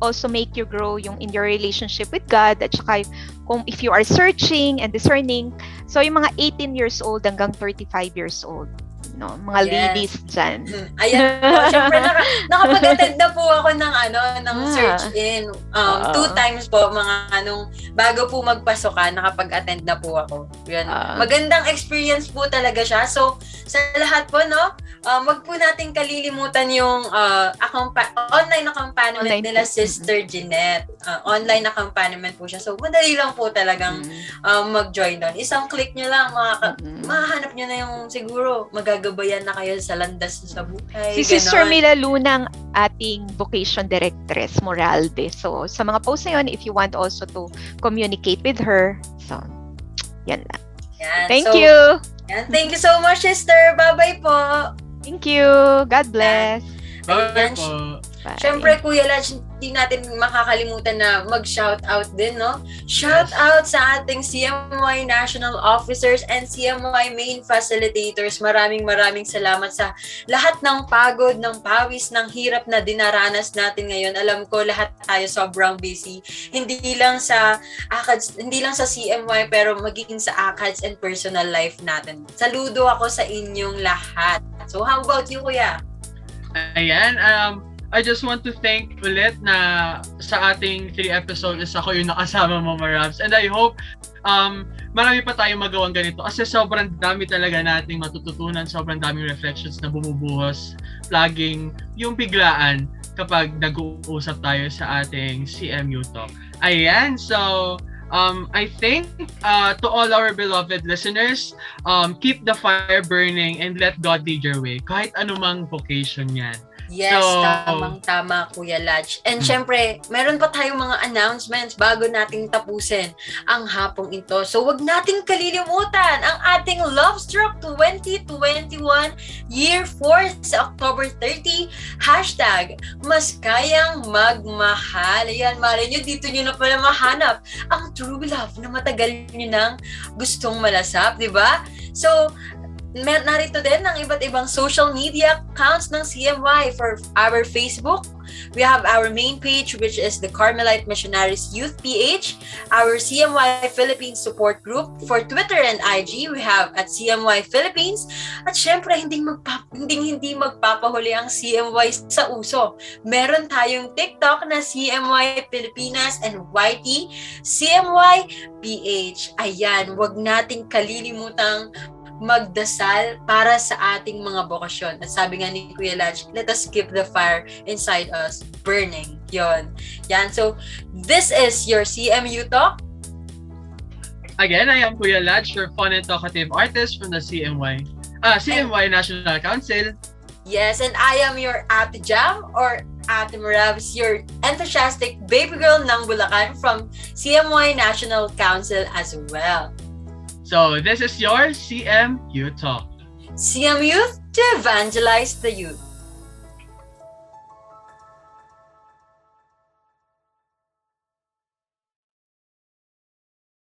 also make you grow yung in your relationship with God at saka kung if you are searching and discerning. So, yung mga 18 years old hanggang 35 years old. No, mga Yes. ladies dyan. Hmm, Ayan po. Siyempre, naka, nakapag-attend na po ako ng, ano, ng Ah. search in. Um, two times po, mga anong, bago po magpasokan, nakapag-attend na po ako. Yan. Ah. Magandang experience po talaga siya. So, sa lahat po, no, um, wag po natin kalilimutan yung uh, accompa- online accompaniment Online nila. Sister Jeanette. Uh, online accompaniment po siya. So, madali lang po talagang Mm. um, mag-join doon. Isang click nyo lang, makaka- Mm. mahanap nyo na yung siguro magagabayan na kayo sa landas sa buhay. Si Sister ganon. Mila Luna ang ating vocation directress, Moralde. So, sa mga posts na yun, if you want also to communicate with her, so, yan lang. Yan. Thank So, you! yan. Thank you so much, sister. Bye-bye po. Thank you! God bless! Bye Ayan, po. Bye. Siyempre, Kuya Lodge, hindi natin makakalimutan na mag-shout out din, no? Shout out sa ating CMY National Officers and CMY Main Facilitators. Maraming maraming salamat sa lahat ng pagod, ng pawis, ng hirap na dinaranas natin ngayon. Alam ko lahat tayo sobrang busy. Hindi lang sa ACADS, hindi lang sa CMY pero magiging sa ACADS and personal life natin. Saludo ako sa inyong lahat. So how about you, Kuya? Ayan, um, I just want to thank ulit na sa ating three episode is ako yung nakasama mo, Marabs. And I hope um, marami pa tayong magawang ganito kasi sobrang dami talaga nating matututunan, sobrang daming reflections na bumubuhos, laging yung biglaan kapag nag-uusap tayo sa ating CMU Talk. Ayan, so um, I think uh, to all our beloved listeners, um, keep the fire burning and let God lead your way. Kahit anumang vocation yan. Yes, So- tamang-tama, Kuya Lodge. And Hmm. syempre, meron pa tayong mga announcements bago nating tapusin ang hapong ito. So, wag nating kalilimutan ang ating Love Struck 2021 Year 4 sa October 30. Hashtag, mas kayang magmahal. Ayan, malay nyo, dito nyo na pala mahanap ang true love na matagal nyo nang gustong malasap, di ba? So, mer- narito din ang iba't ibang social media accounts ng CMY for our Facebook. We have our main page which is the Carmelite Missionaries Youth PH, our CMY Philippines support group. For Twitter and IG, we have at CMY Philippines. At syempre, hindi, magpa- hindi, hindi magpapahuli ang CMY sa uso. Meron tayong TikTok na CMY Pilipinas and YT CMY PH. Ayan, wag nating kalilimutang magdasal para sa ating mga bokasyon. At sabi nga ni Kuya Lodge, let us keep the fire inside us burning. Yon. Yan. So, this is your CMU Talk. Again, I am Kuya Lodge, your fun and talkative artist from the CMY. Ah, CMY National Council. Yes, and I am your Ate Jam or Ate Maravs, your enthusiastic baby girl ng Bulacan from CMY National Council as well. So, this is your CMU Talk. CM Youth to evangelize the youth.